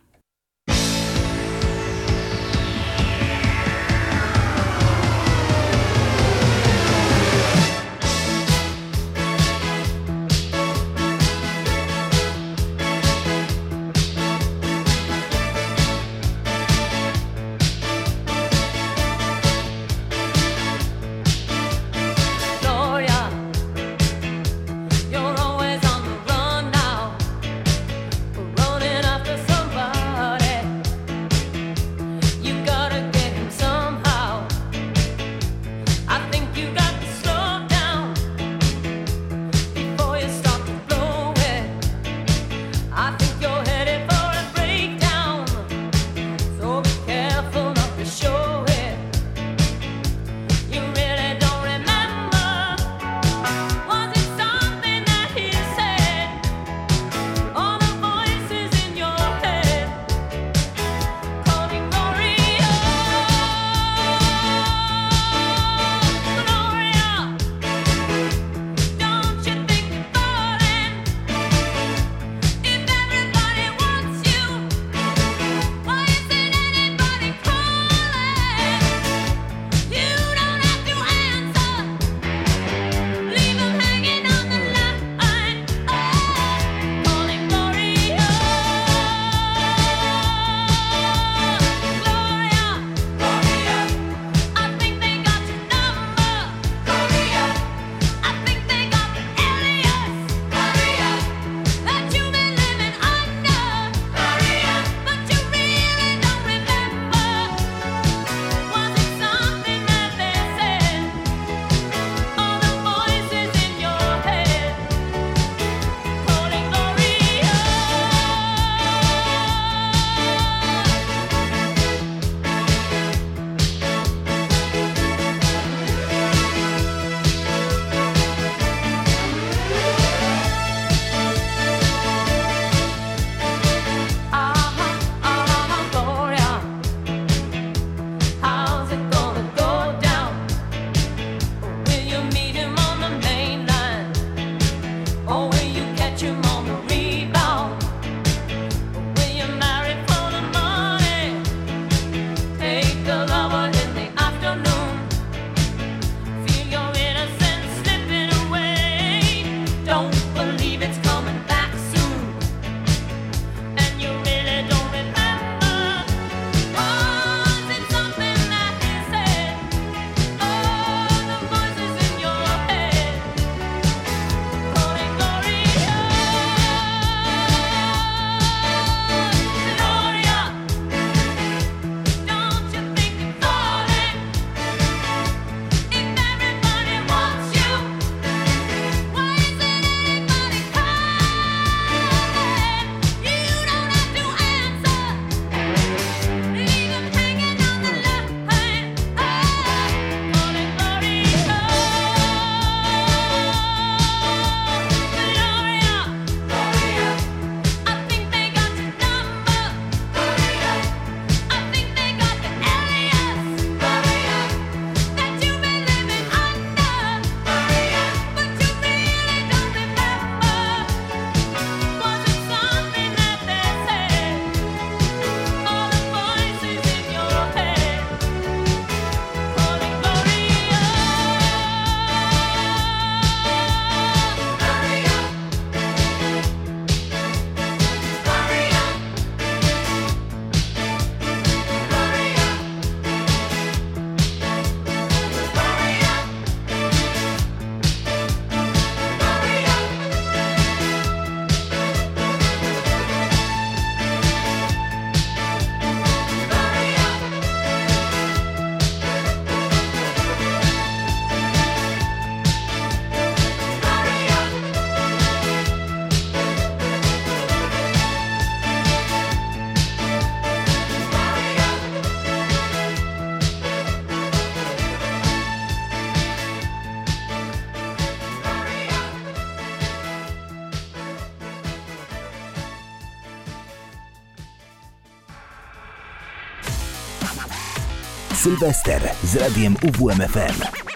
Sylwester z radiem UWMFM.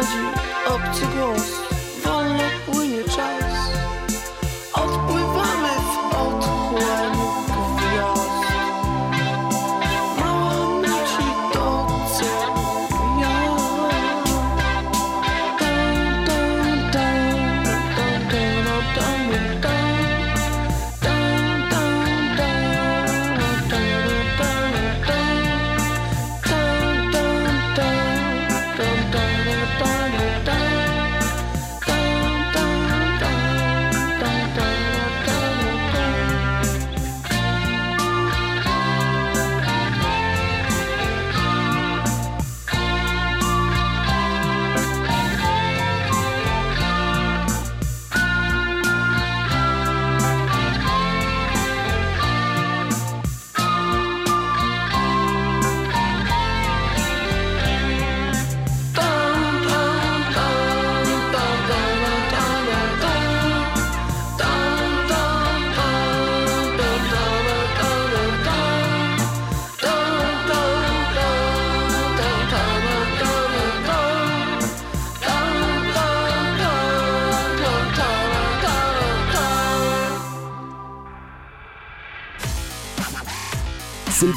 Nie dochodzi obcy głos,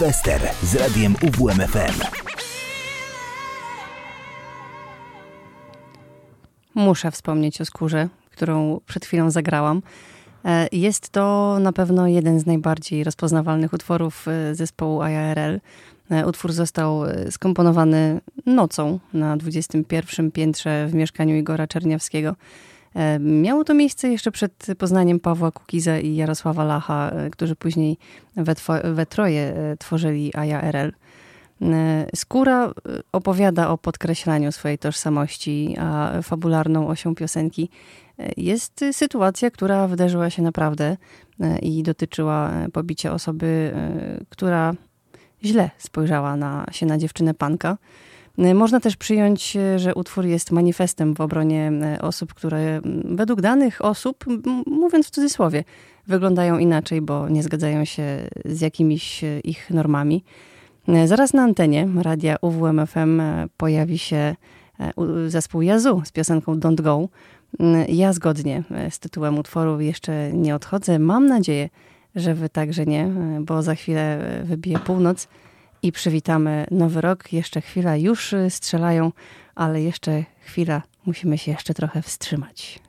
Sylwester z radiem UWMFM. Muszę wspomnieć o skórze, którą przed chwilą zagrałam. E, Jest to na pewno jeden z najbardziej rozpoznawalnych utworów e, zespołu IARL. E, Utwór został skomponowany nocą na 21 piętrze w mieszkaniu Igora Czerniawskiego. Miało to miejsce jeszcze przed poznaniem Pawła Kukiza i Jarosława Lacha, e, którzy później we, two- we troje e, tworzyli IARL. E, Skóra opowiada o podkreślaniu swojej tożsamości, a fabularną osią piosenki jest sytuacja, która wydarzyła się naprawdę i dotyczyła pobicia osoby, która źle spojrzała na, się na dziewczynę panka. E, Można też przyjąć, e, że utwór jest manifestem w obronie e, osób, które m, według danych osób, mówiąc w cudzysłowie, wyglądają inaczej, bo nie zgadzają się z jakimiś ich normami. Zaraz na antenie radia UWMFM pojawi się zespół Yazoo z piosenką Don't Go. Mm, Ja zgodnie z tytułem utworu jeszcze nie odchodzę. Mam nadzieję, że wy także nie, bo za chwilę wybije północ i przywitamy nowy rok. Jeszcze chwila, już e, strzelają, ale jeszcze chwila, musimy się jeszcze trochę wstrzymać.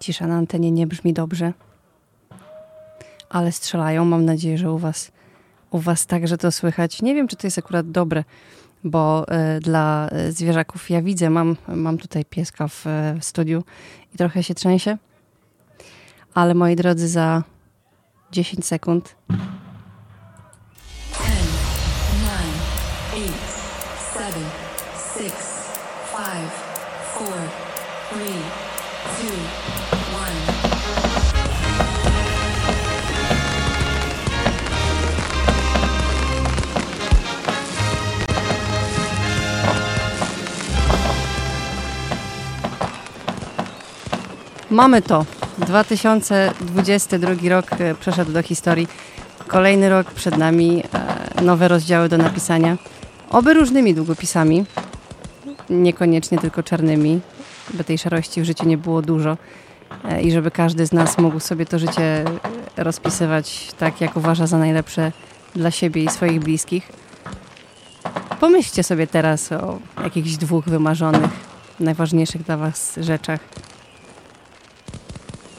Cisza na antenie nie brzmi dobrze. Ale strzelają. Mam nadzieję, że u was, u was także to słychać. Nie wiem, czy to jest akurat dobre, bo e, dla e, zwierzaków ja widzę, mam, mam tutaj pieska w, e, w studiu i trochę się trzęsie. Ale moi drodzy, za 10 sekund Mamy to. 2022 rok e, przeszedł do historii. Kolejny rok przed nami, e, nowe rozdziały do napisania. Oby różnymi długopisami, niekoniecznie tylko czarnymi, by tej szarości w życiu nie było dużo e, i żeby każdy z nas mógł sobie to życie rozpisywać tak, jak uważa za najlepsze dla siebie i swoich bliskich. Pomyślcie sobie teraz o jakichś dwóch wymarzonych, najważniejszych dla Was rzeczach.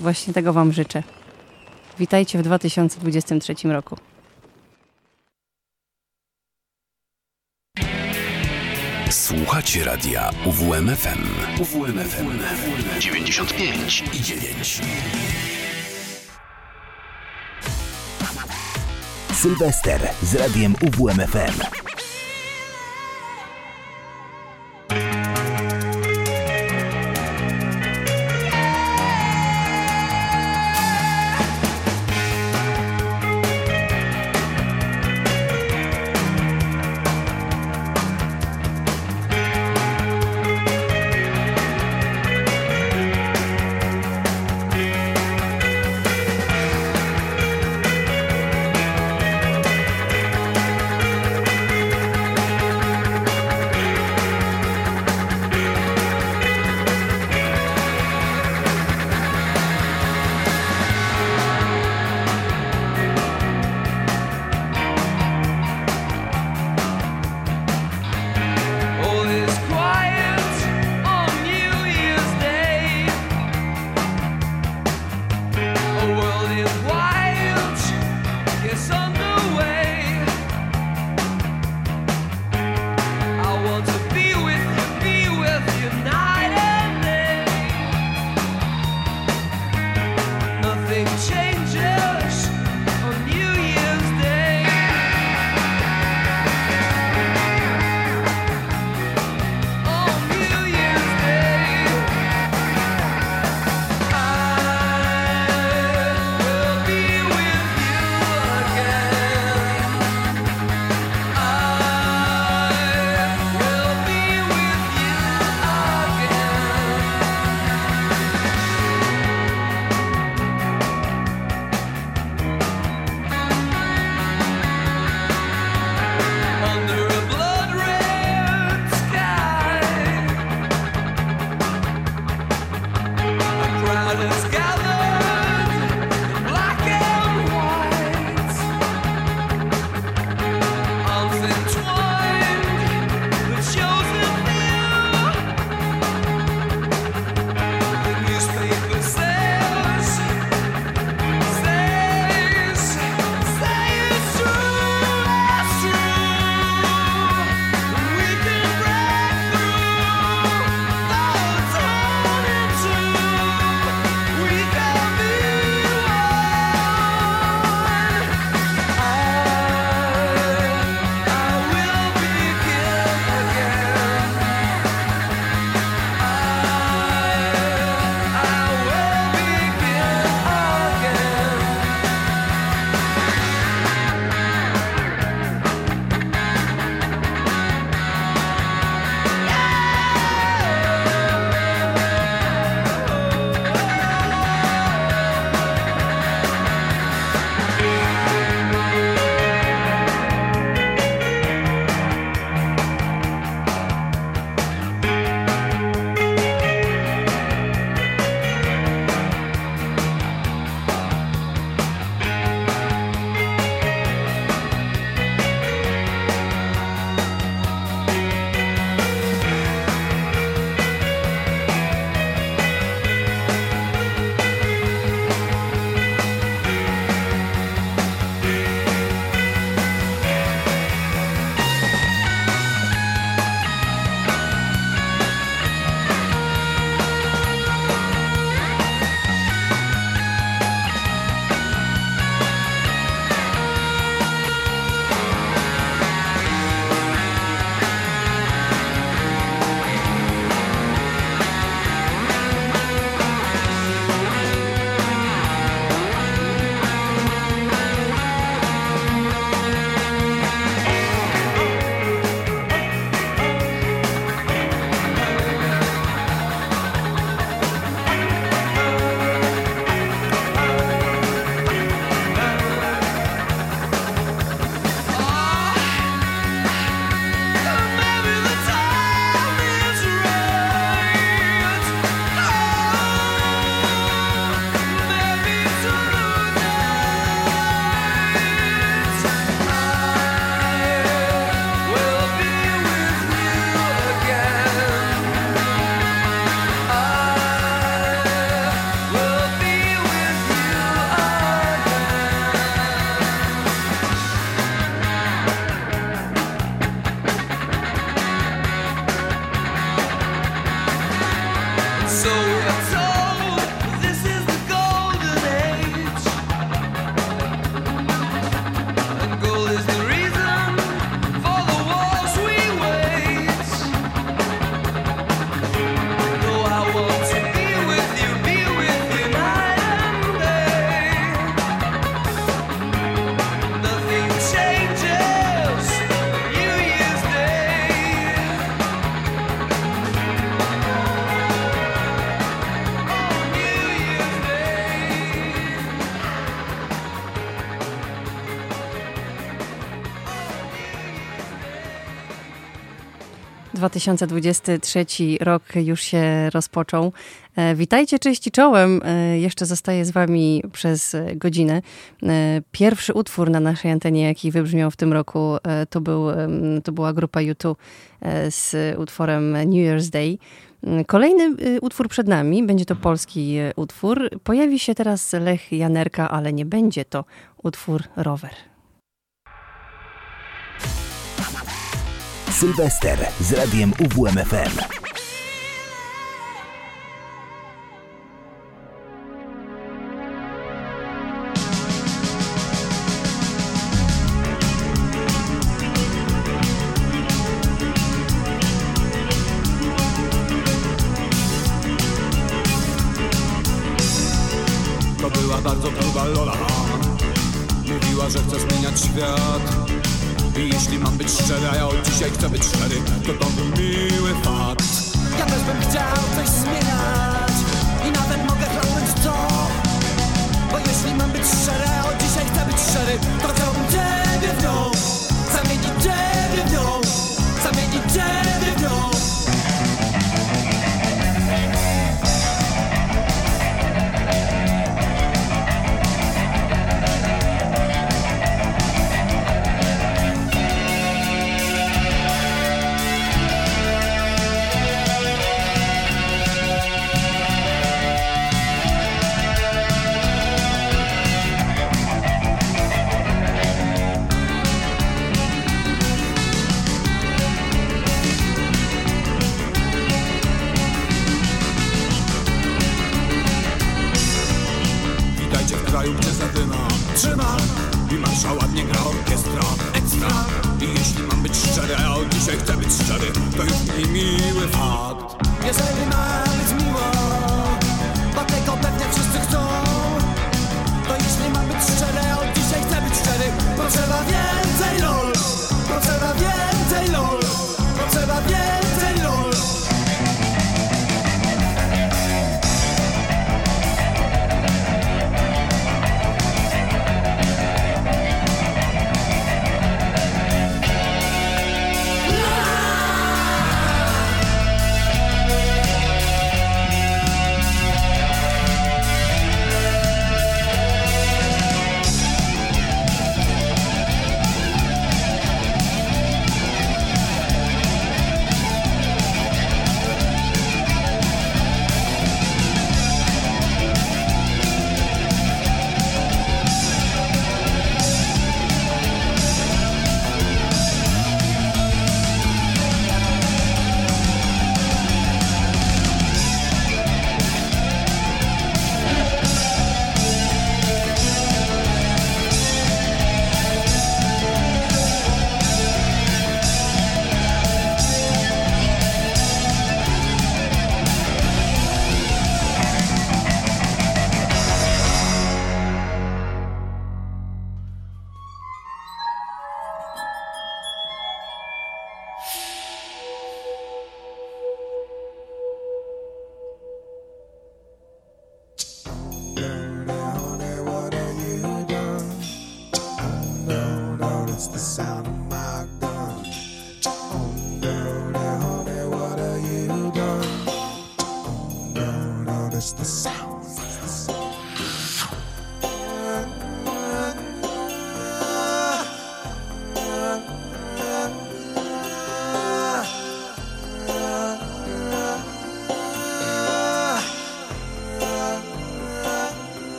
Właśnie tego Wam życzę. Witajcie w 2023 roku. Słuchacie radia UWMFM. UWMFM 95 i 9. Sylwester z radiem UWMFM. 2023 rok już się rozpoczął. E, Witajcie, cześć i czołem. E, Jeszcze zostaję z wami przez godzinę. E, Pierwszy utwór na naszej antenie, jaki wybrzmiał w tym roku, to, był, to była grupa U2 e, z utworem New Year's Day. Kolejny utwór przed nami, będzie to polski utwór. Pojawi się teraz Lech Janerka, ale nie będzie to utwór rower. Sylwester z radiem UWMFM. Jeśli mam być szczery, a ja od dzisiaj chcę być szczery To to był miły fakt. Ja też bym chciał coś zmieniać I nawet mogę chronić co Bo jeśli mam być szczery, a od dzisiaj chcę być szczery To chciałbym już mi miły fakt Jeżeli ma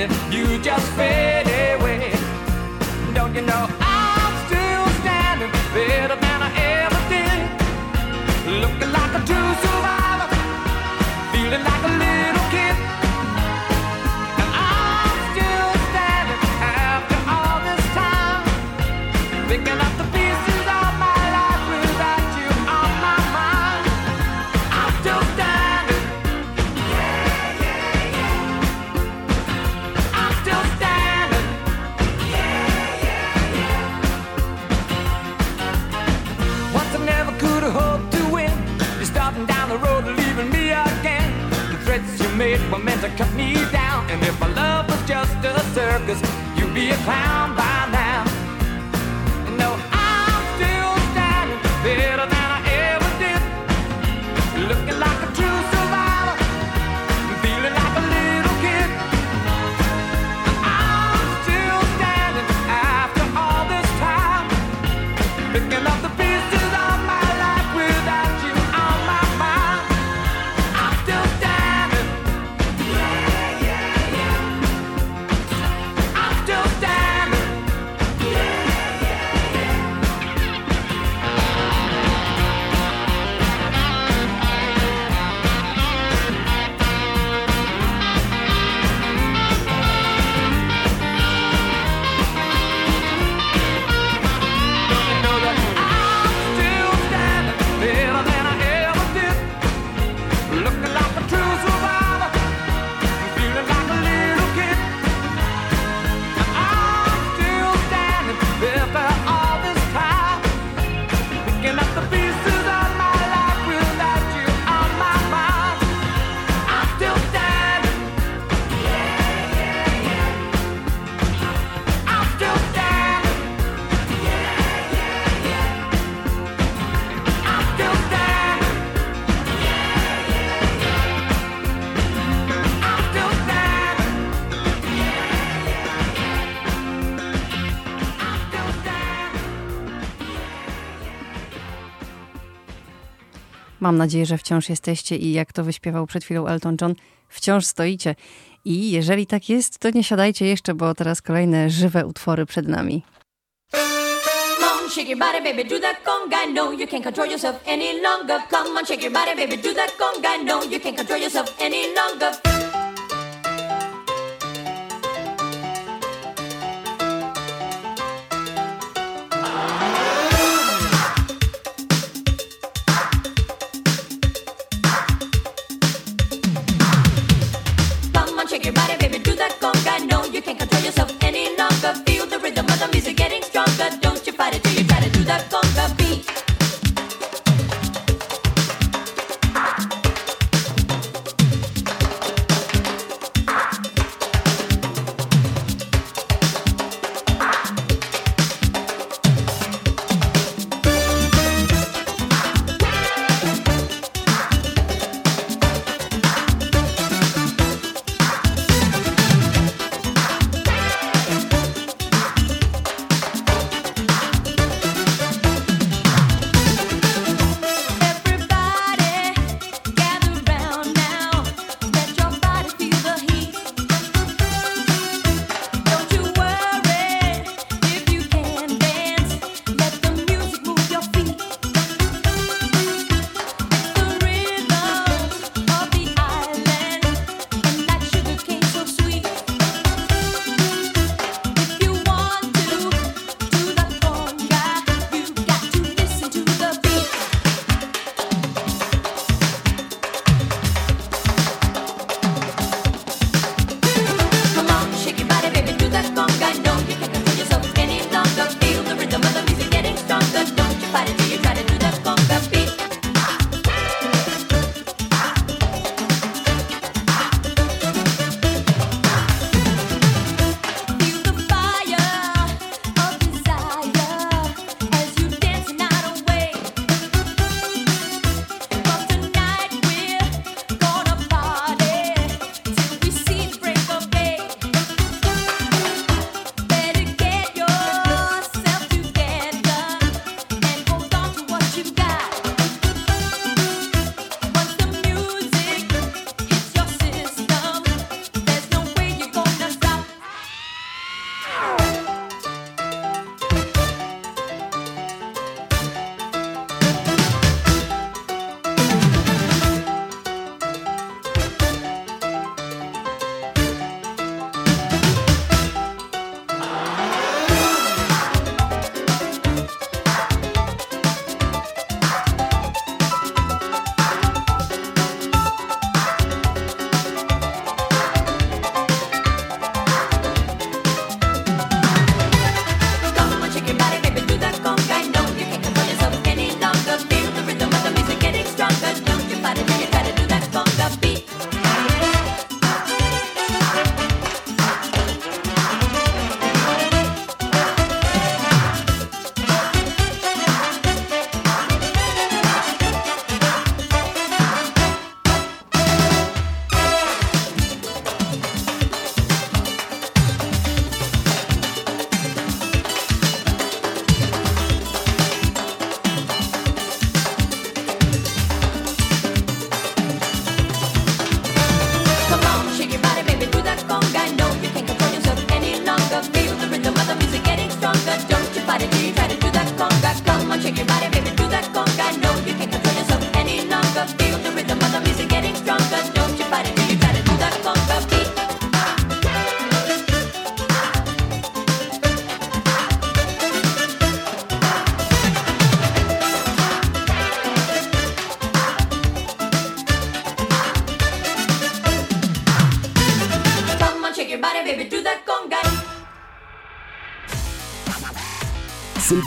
if you just fail. be a clown. Mam nadzieję, że wciąż jesteście i jak to wyśpiewał przed chwilą Elton John, wciąż stoicie. I jeżeli tak jest, to nie siadajcie jeszcze, bo teraz kolejne żywe utwory przed nami. shake your body, baby, do that conga. No, you can't control yourself any longer. Come on, shake your body, baby, do that conga. No, you can't control yourself any longer.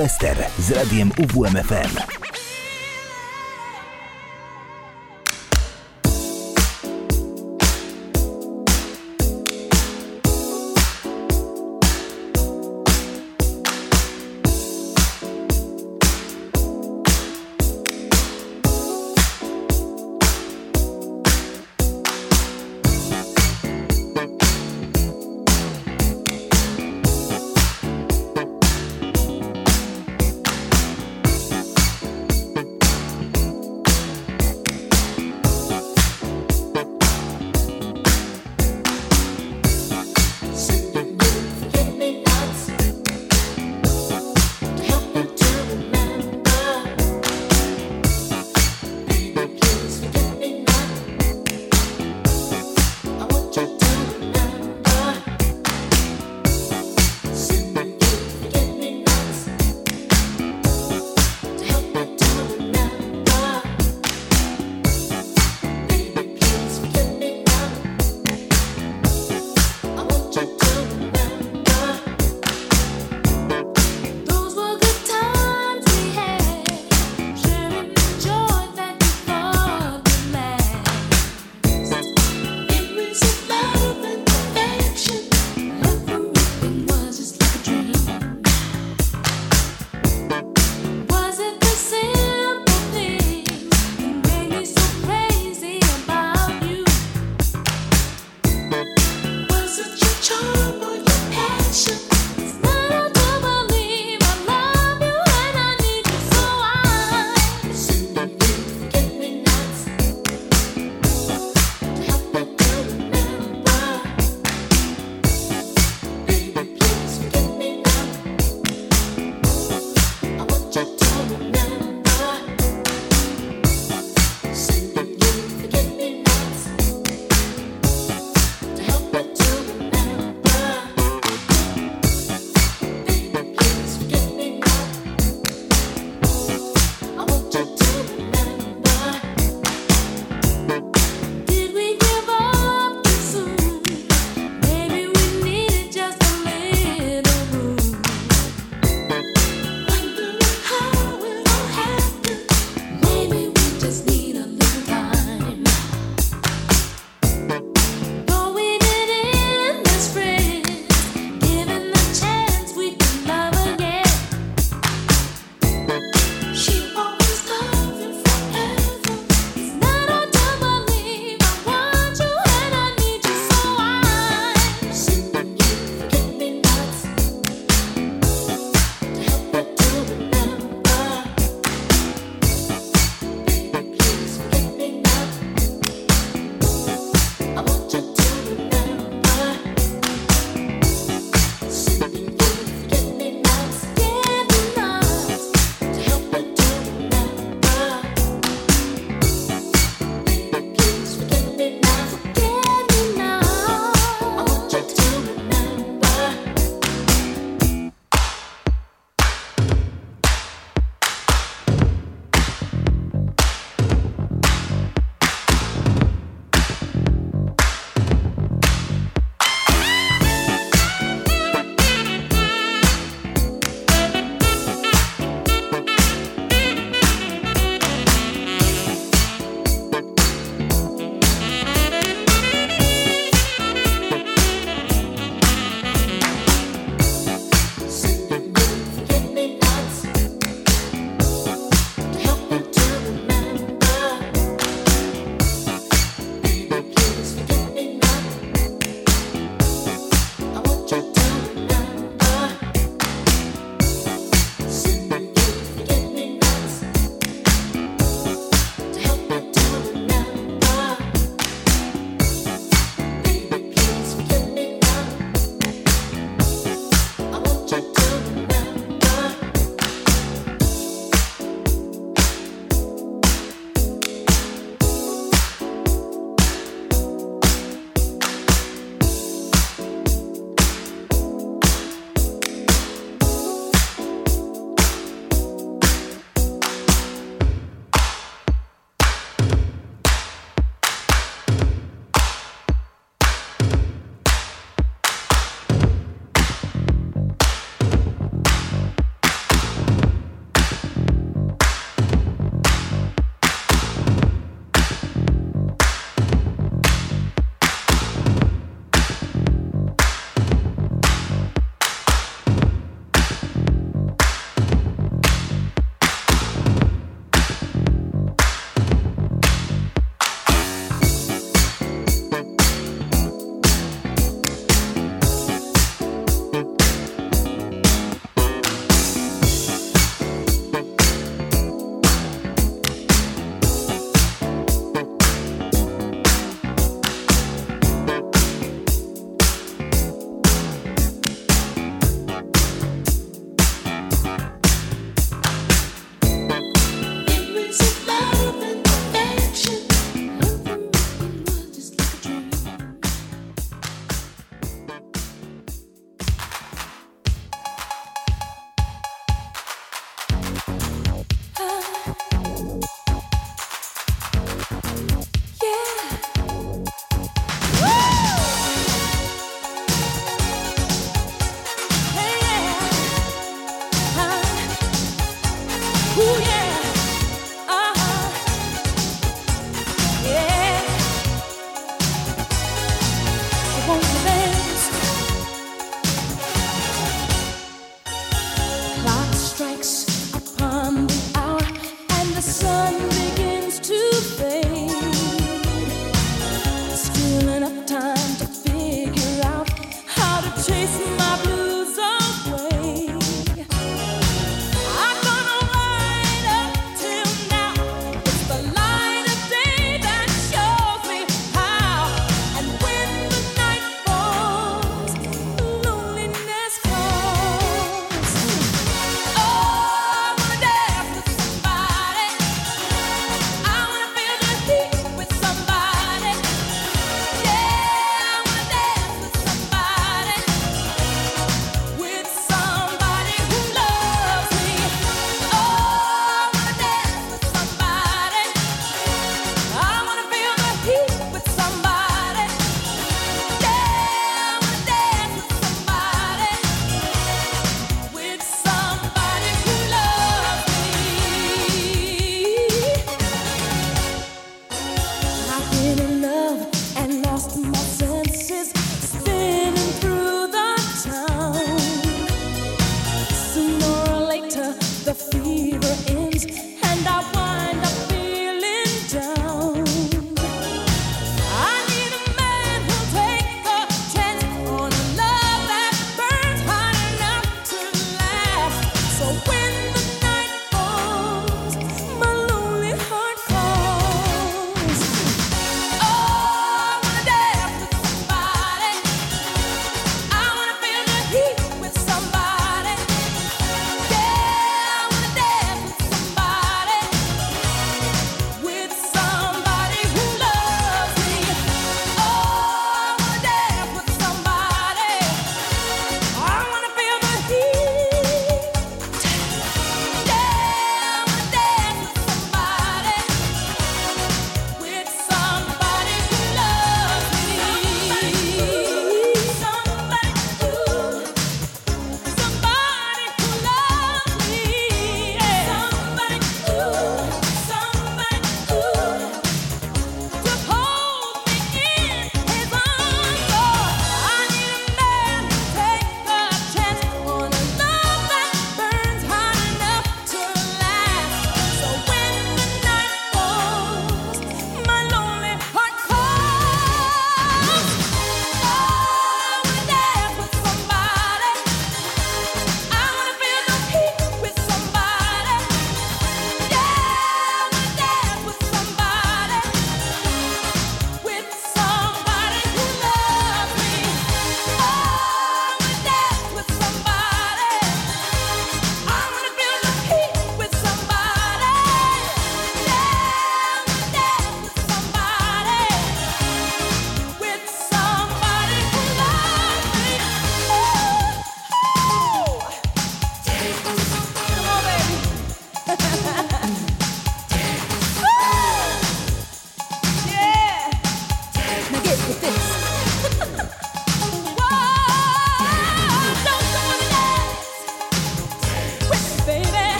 Sylwester z radiem UWMFM.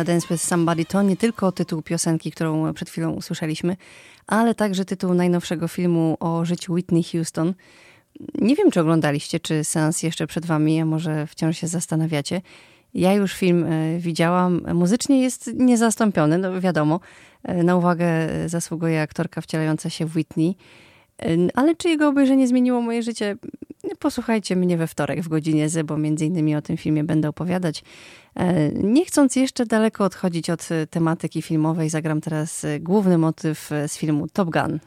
na Dance with Somebody to nie tylko tytuł piosenki, którą przed chwilą usłyszeliśmy, ale także tytuł najnowszego filmu o życiu Whitney Houston. Nie wiem, czy oglądaliście, czy sens jeszcze przed wami, a może wciąż się zastanawiacie. Ja już film e, widziałam. Muzycznie jest niezastąpiony, no wiadomo. E, na uwagę e, zasługuje aktorka wcielająca się w Whitney. Ale czy jego obejrzenie zmieniło moje życie? No, posłuchajcie mnie we wtorek w godzinie Z, bo między innymi o tym filmie będę opowiadać. E, nie chcąc jeszcze daleko odchodzić od e, tematyki filmowej, zagram teraz e, główny motyw z filmu Top Gun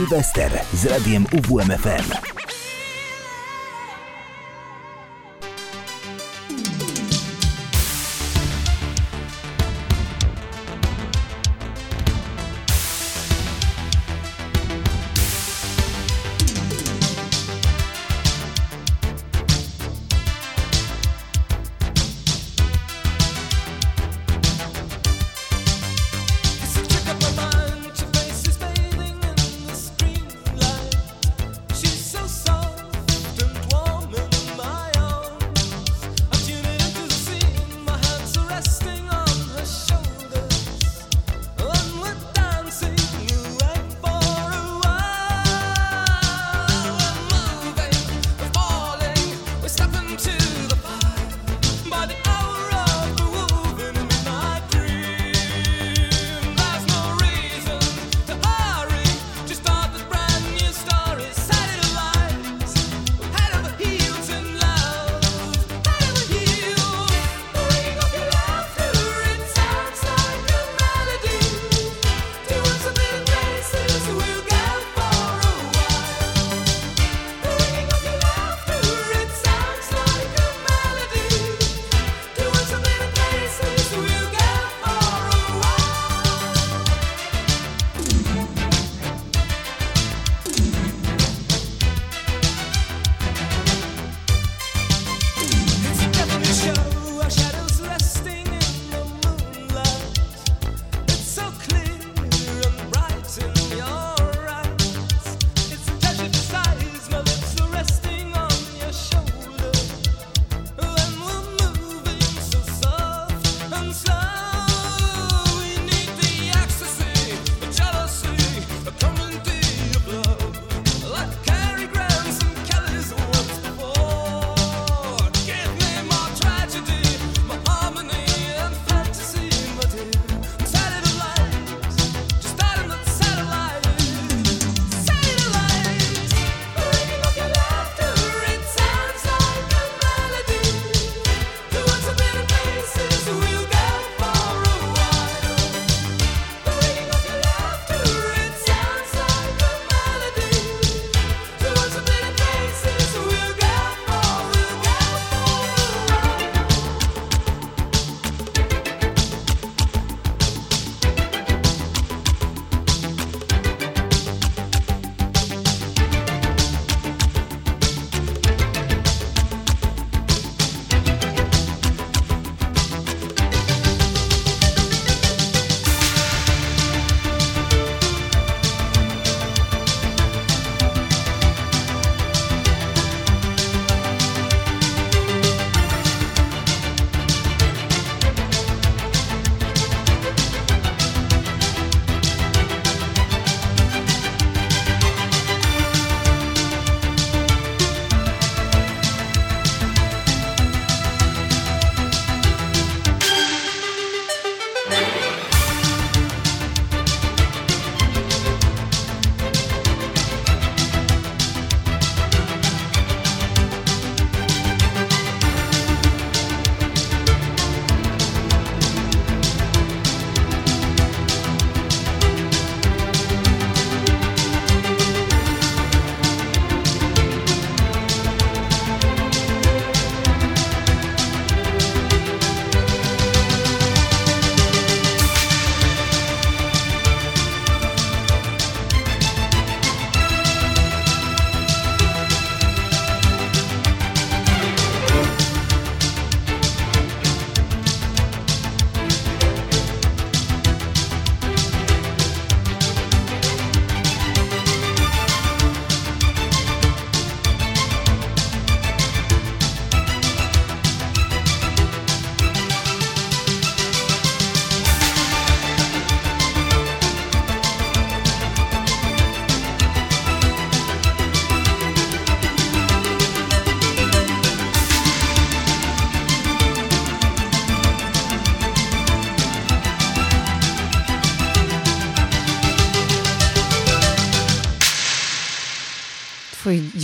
Sylwester z radiem UWMFM.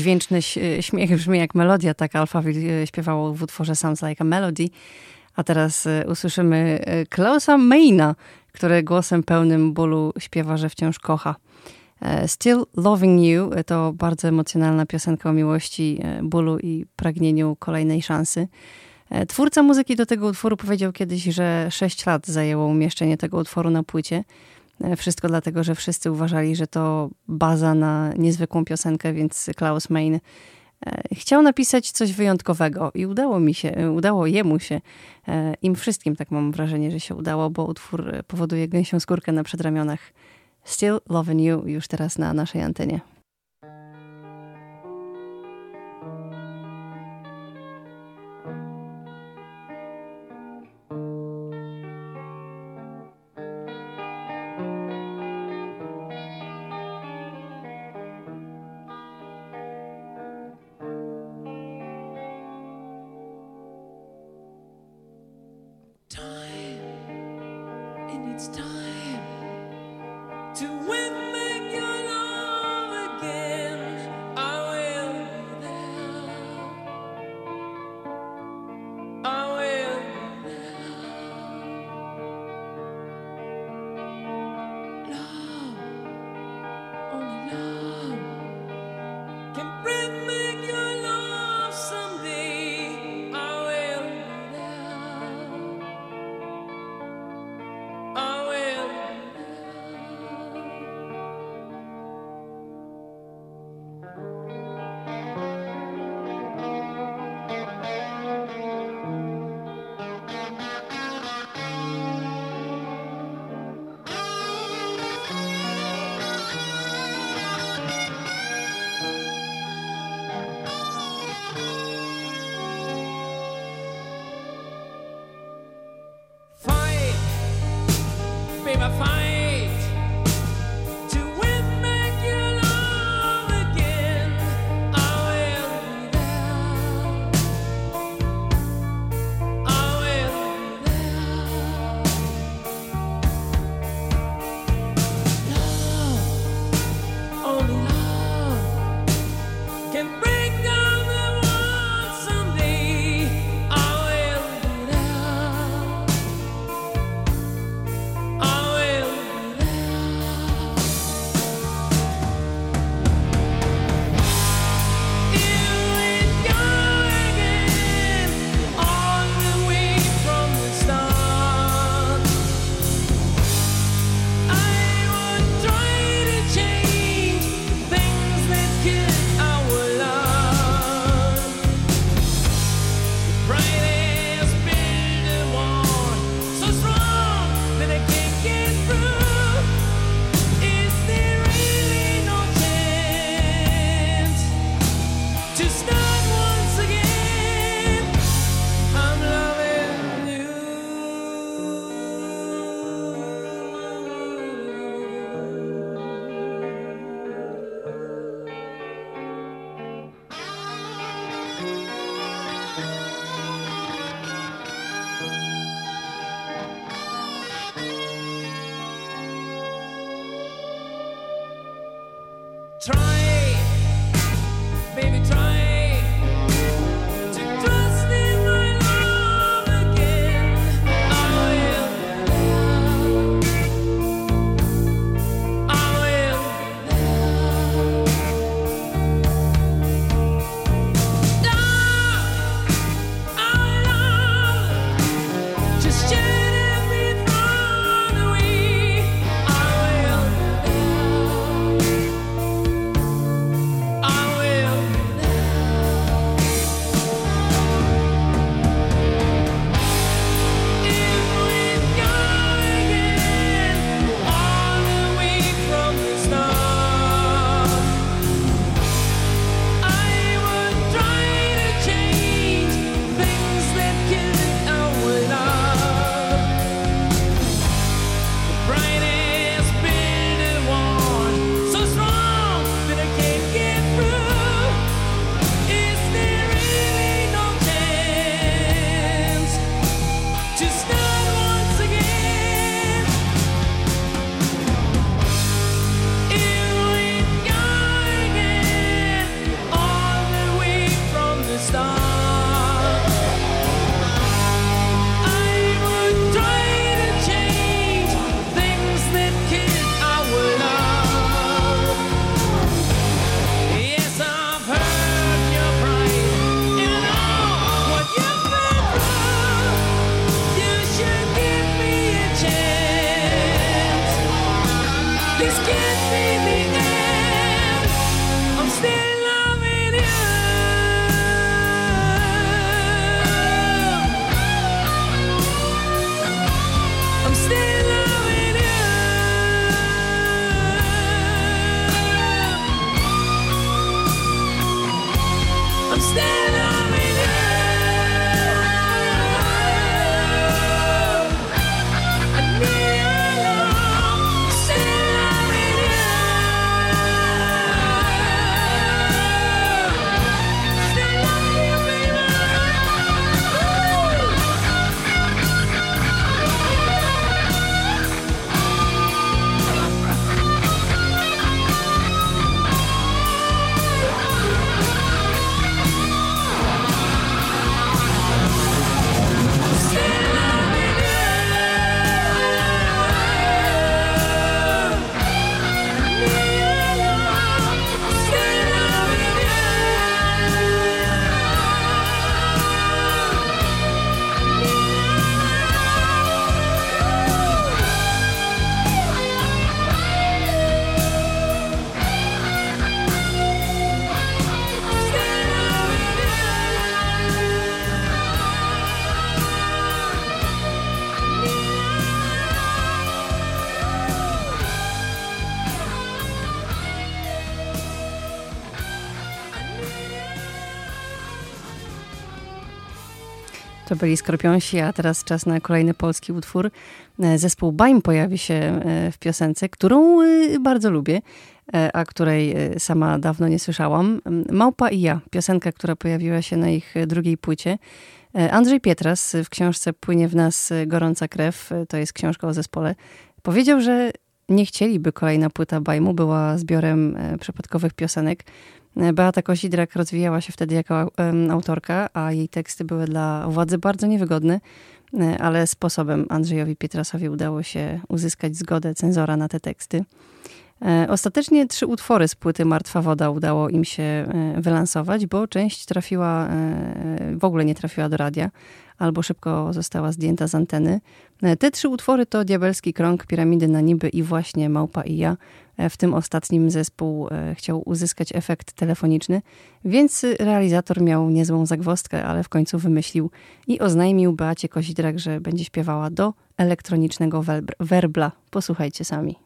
Dźwięczny śmiech brzmi jak melodia, tak Alphaville e, śpiewało w utworze Sounds Like a Melody. A teraz e, usłyszymy e, Klausa Maina, który głosem pełnym bólu śpiewa, że wciąż kocha. E, Still Loving You e, to bardzo emocjonalna piosenka o miłości, e, bólu i pragnieniu kolejnej szansy. E, Twórca muzyki do tego utworu powiedział kiedyś, że 6 lat zajęło umieszczenie tego utworu na płycie. E, Wszystko dlatego, że wszyscy uważali, że to baza na niezwykłą piosenkę, więc Klaus Main e, chciał napisać coś wyjątkowego i udało mi się, e, udało jemu się, im wszystkim tak mam wrażenie, że się udało, bo utwór powoduje gęsią skórkę na przedramionach. Still Loving You już teraz na naszej antenie. Byli Skorpionsi, a teraz czas na kolejny polski utwór. E, Zespół Baim pojawi się e, w piosence, którą e, bardzo lubię, e, a której sama dawno nie słyszałam. Małpa i ja, piosenka, która pojawiła się na ich drugiej płycie. Andrzej Pietras w książce Płynie w nas gorąca krew, to jest książka o zespole, powiedział, że nie chcieliby kolejna płyta Bajmu była zbiorem przypadkowych piosenek. E, Beata Kozidrak rozwijała się wtedy jako autorka, a jej teksty były dla władzy bardzo niewygodne, e, ale sposobem Andrzejowi Pietrasowi udało się uzyskać zgodę cenzora na te teksty. E, Ostatecznie trzy utwory z płyty Martwa Woda udało im się wylansować, bo część trafiła, w ogóle nie trafiła do radia, albo szybko została zdjęta z anteny. E, Te trzy utwory to Diabelski Krąg, Piramidy na Niby i właśnie Małpa i ja. E, W tym ostatnim zespół e, chciał uzyskać efekt telefoniczny, więc realizator miał niezłą zagwozdkę, ale w końcu wymyślił i oznajmił Beacie Kozidrak, że będzie śpiewała do elektronicznego werbla. Posłuchajcie sami.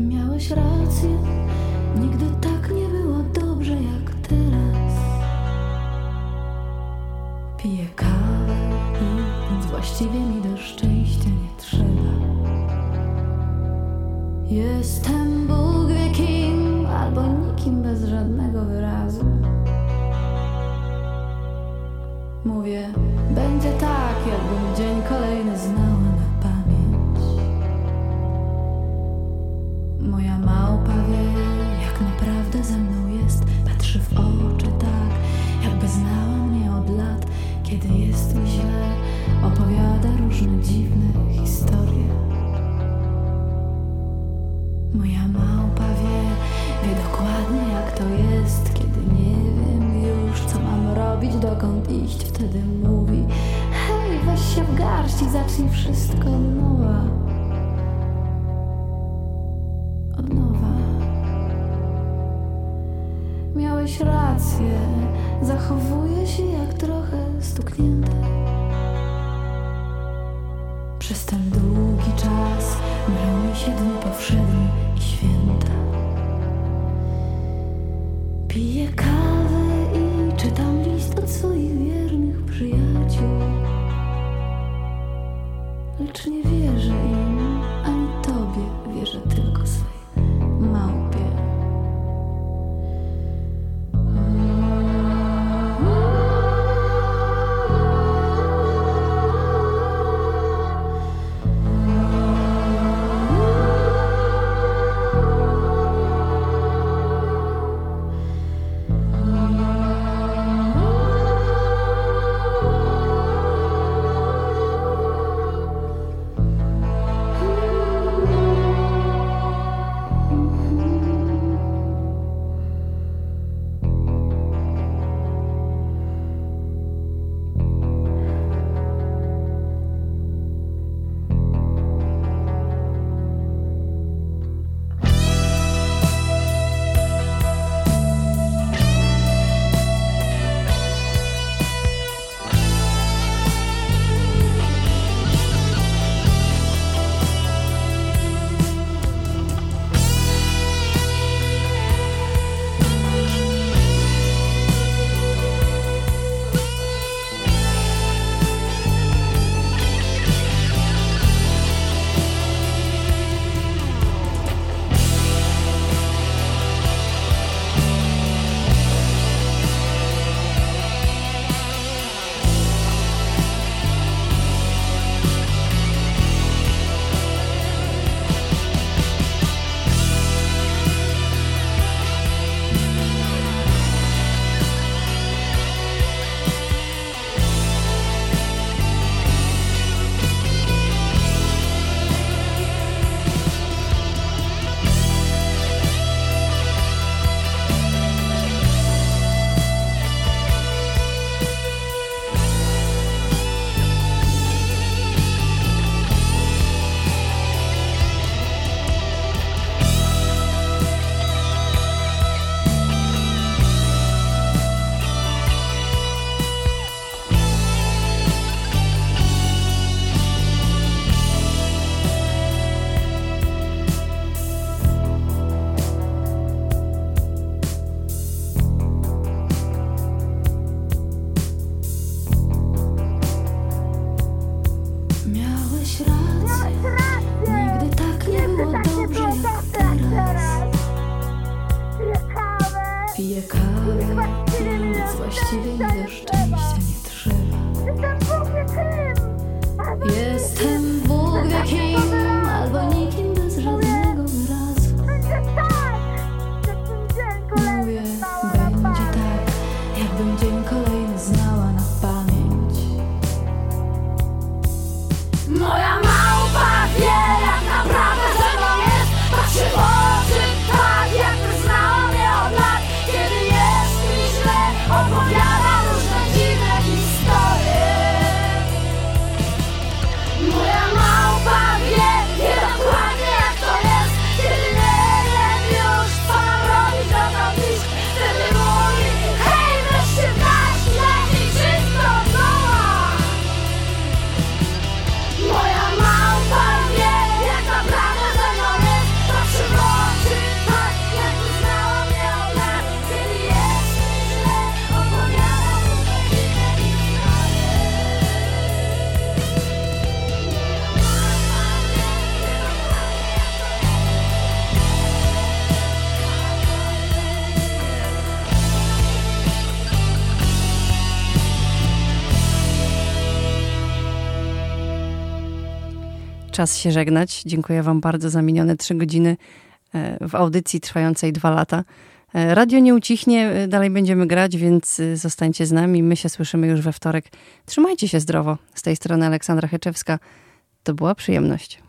Miałeś rację, nigdy tak nie było dobrze jak teraz. Piję kawę nic właściwie mi do szczęścia nie trzeba. Jestem Bóg wie kim, albo nikim bez żadnego wyrazu. Mówię, będzie tak, jakbym dzień kolejny znała małpa wie, jak naprawdę ze mną jest. Patrzy w oczy tak, jakby znała mnie od lat. Kiedy jest mi źle, opowiada różne dziwne historie. Moja małpa wie, wie dokładnie jak to jest, kiedy nie wiem już co mam robić, dokąd iść. Wtedy mówi: Hej, weź się w garść i zacznij wszystko nowa. Od nowa. Miałeś rację, zachowuję się jak trochę stuknięte. Przez ten długi czas mylą mi się dni powszednie i święta. Piję kawę i czytam czas się żegnać. Dziękuję Wam bardzo za minione trzy godziny e, w audycji trwającej dwa lata. E, radio nie ucichnie, e, dalej będziemy grać, więc zostańcie z nami. My się słyszymy już we wtorek. Trzymajcie się zdrowo. Z tej strony Aleksandra Heczewska. To była przyjemność.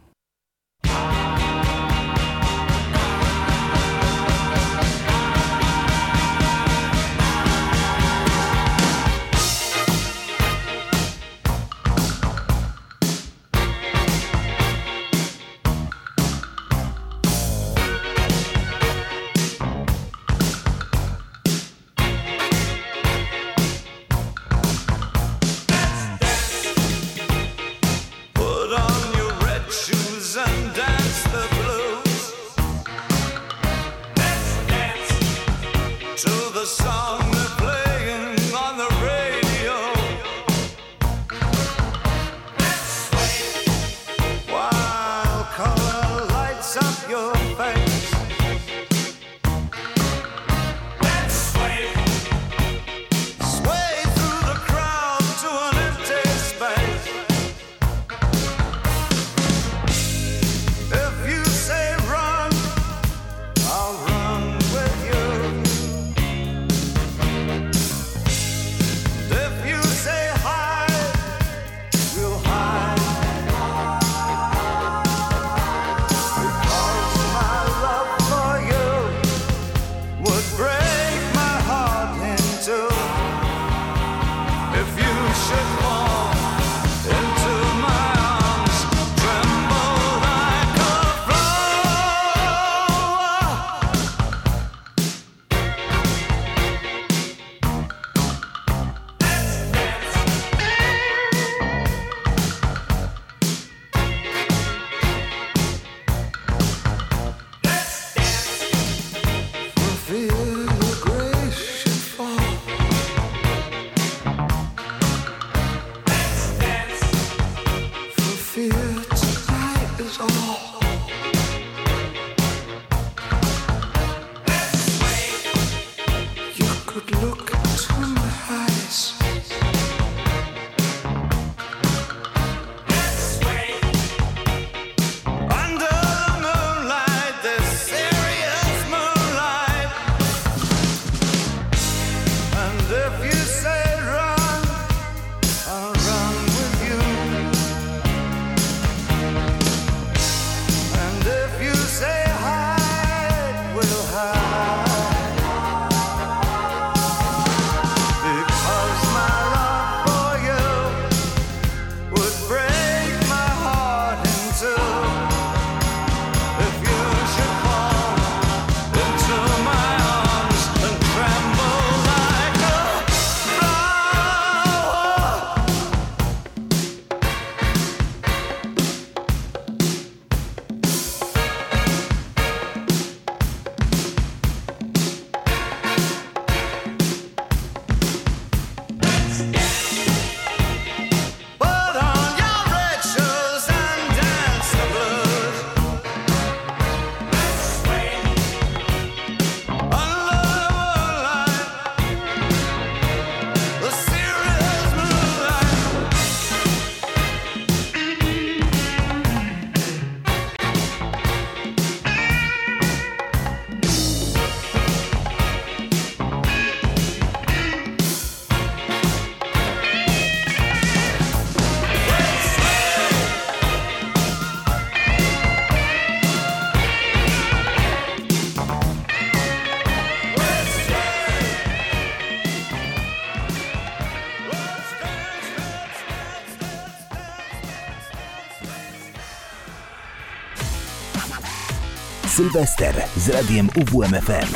Sylwester z radiem UWMFM.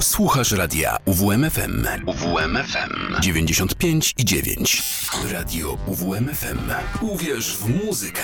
Słuchasz radia UWMFM. UWMFM 95 i 9. Radio UWMFM. Uwierz w muzykę.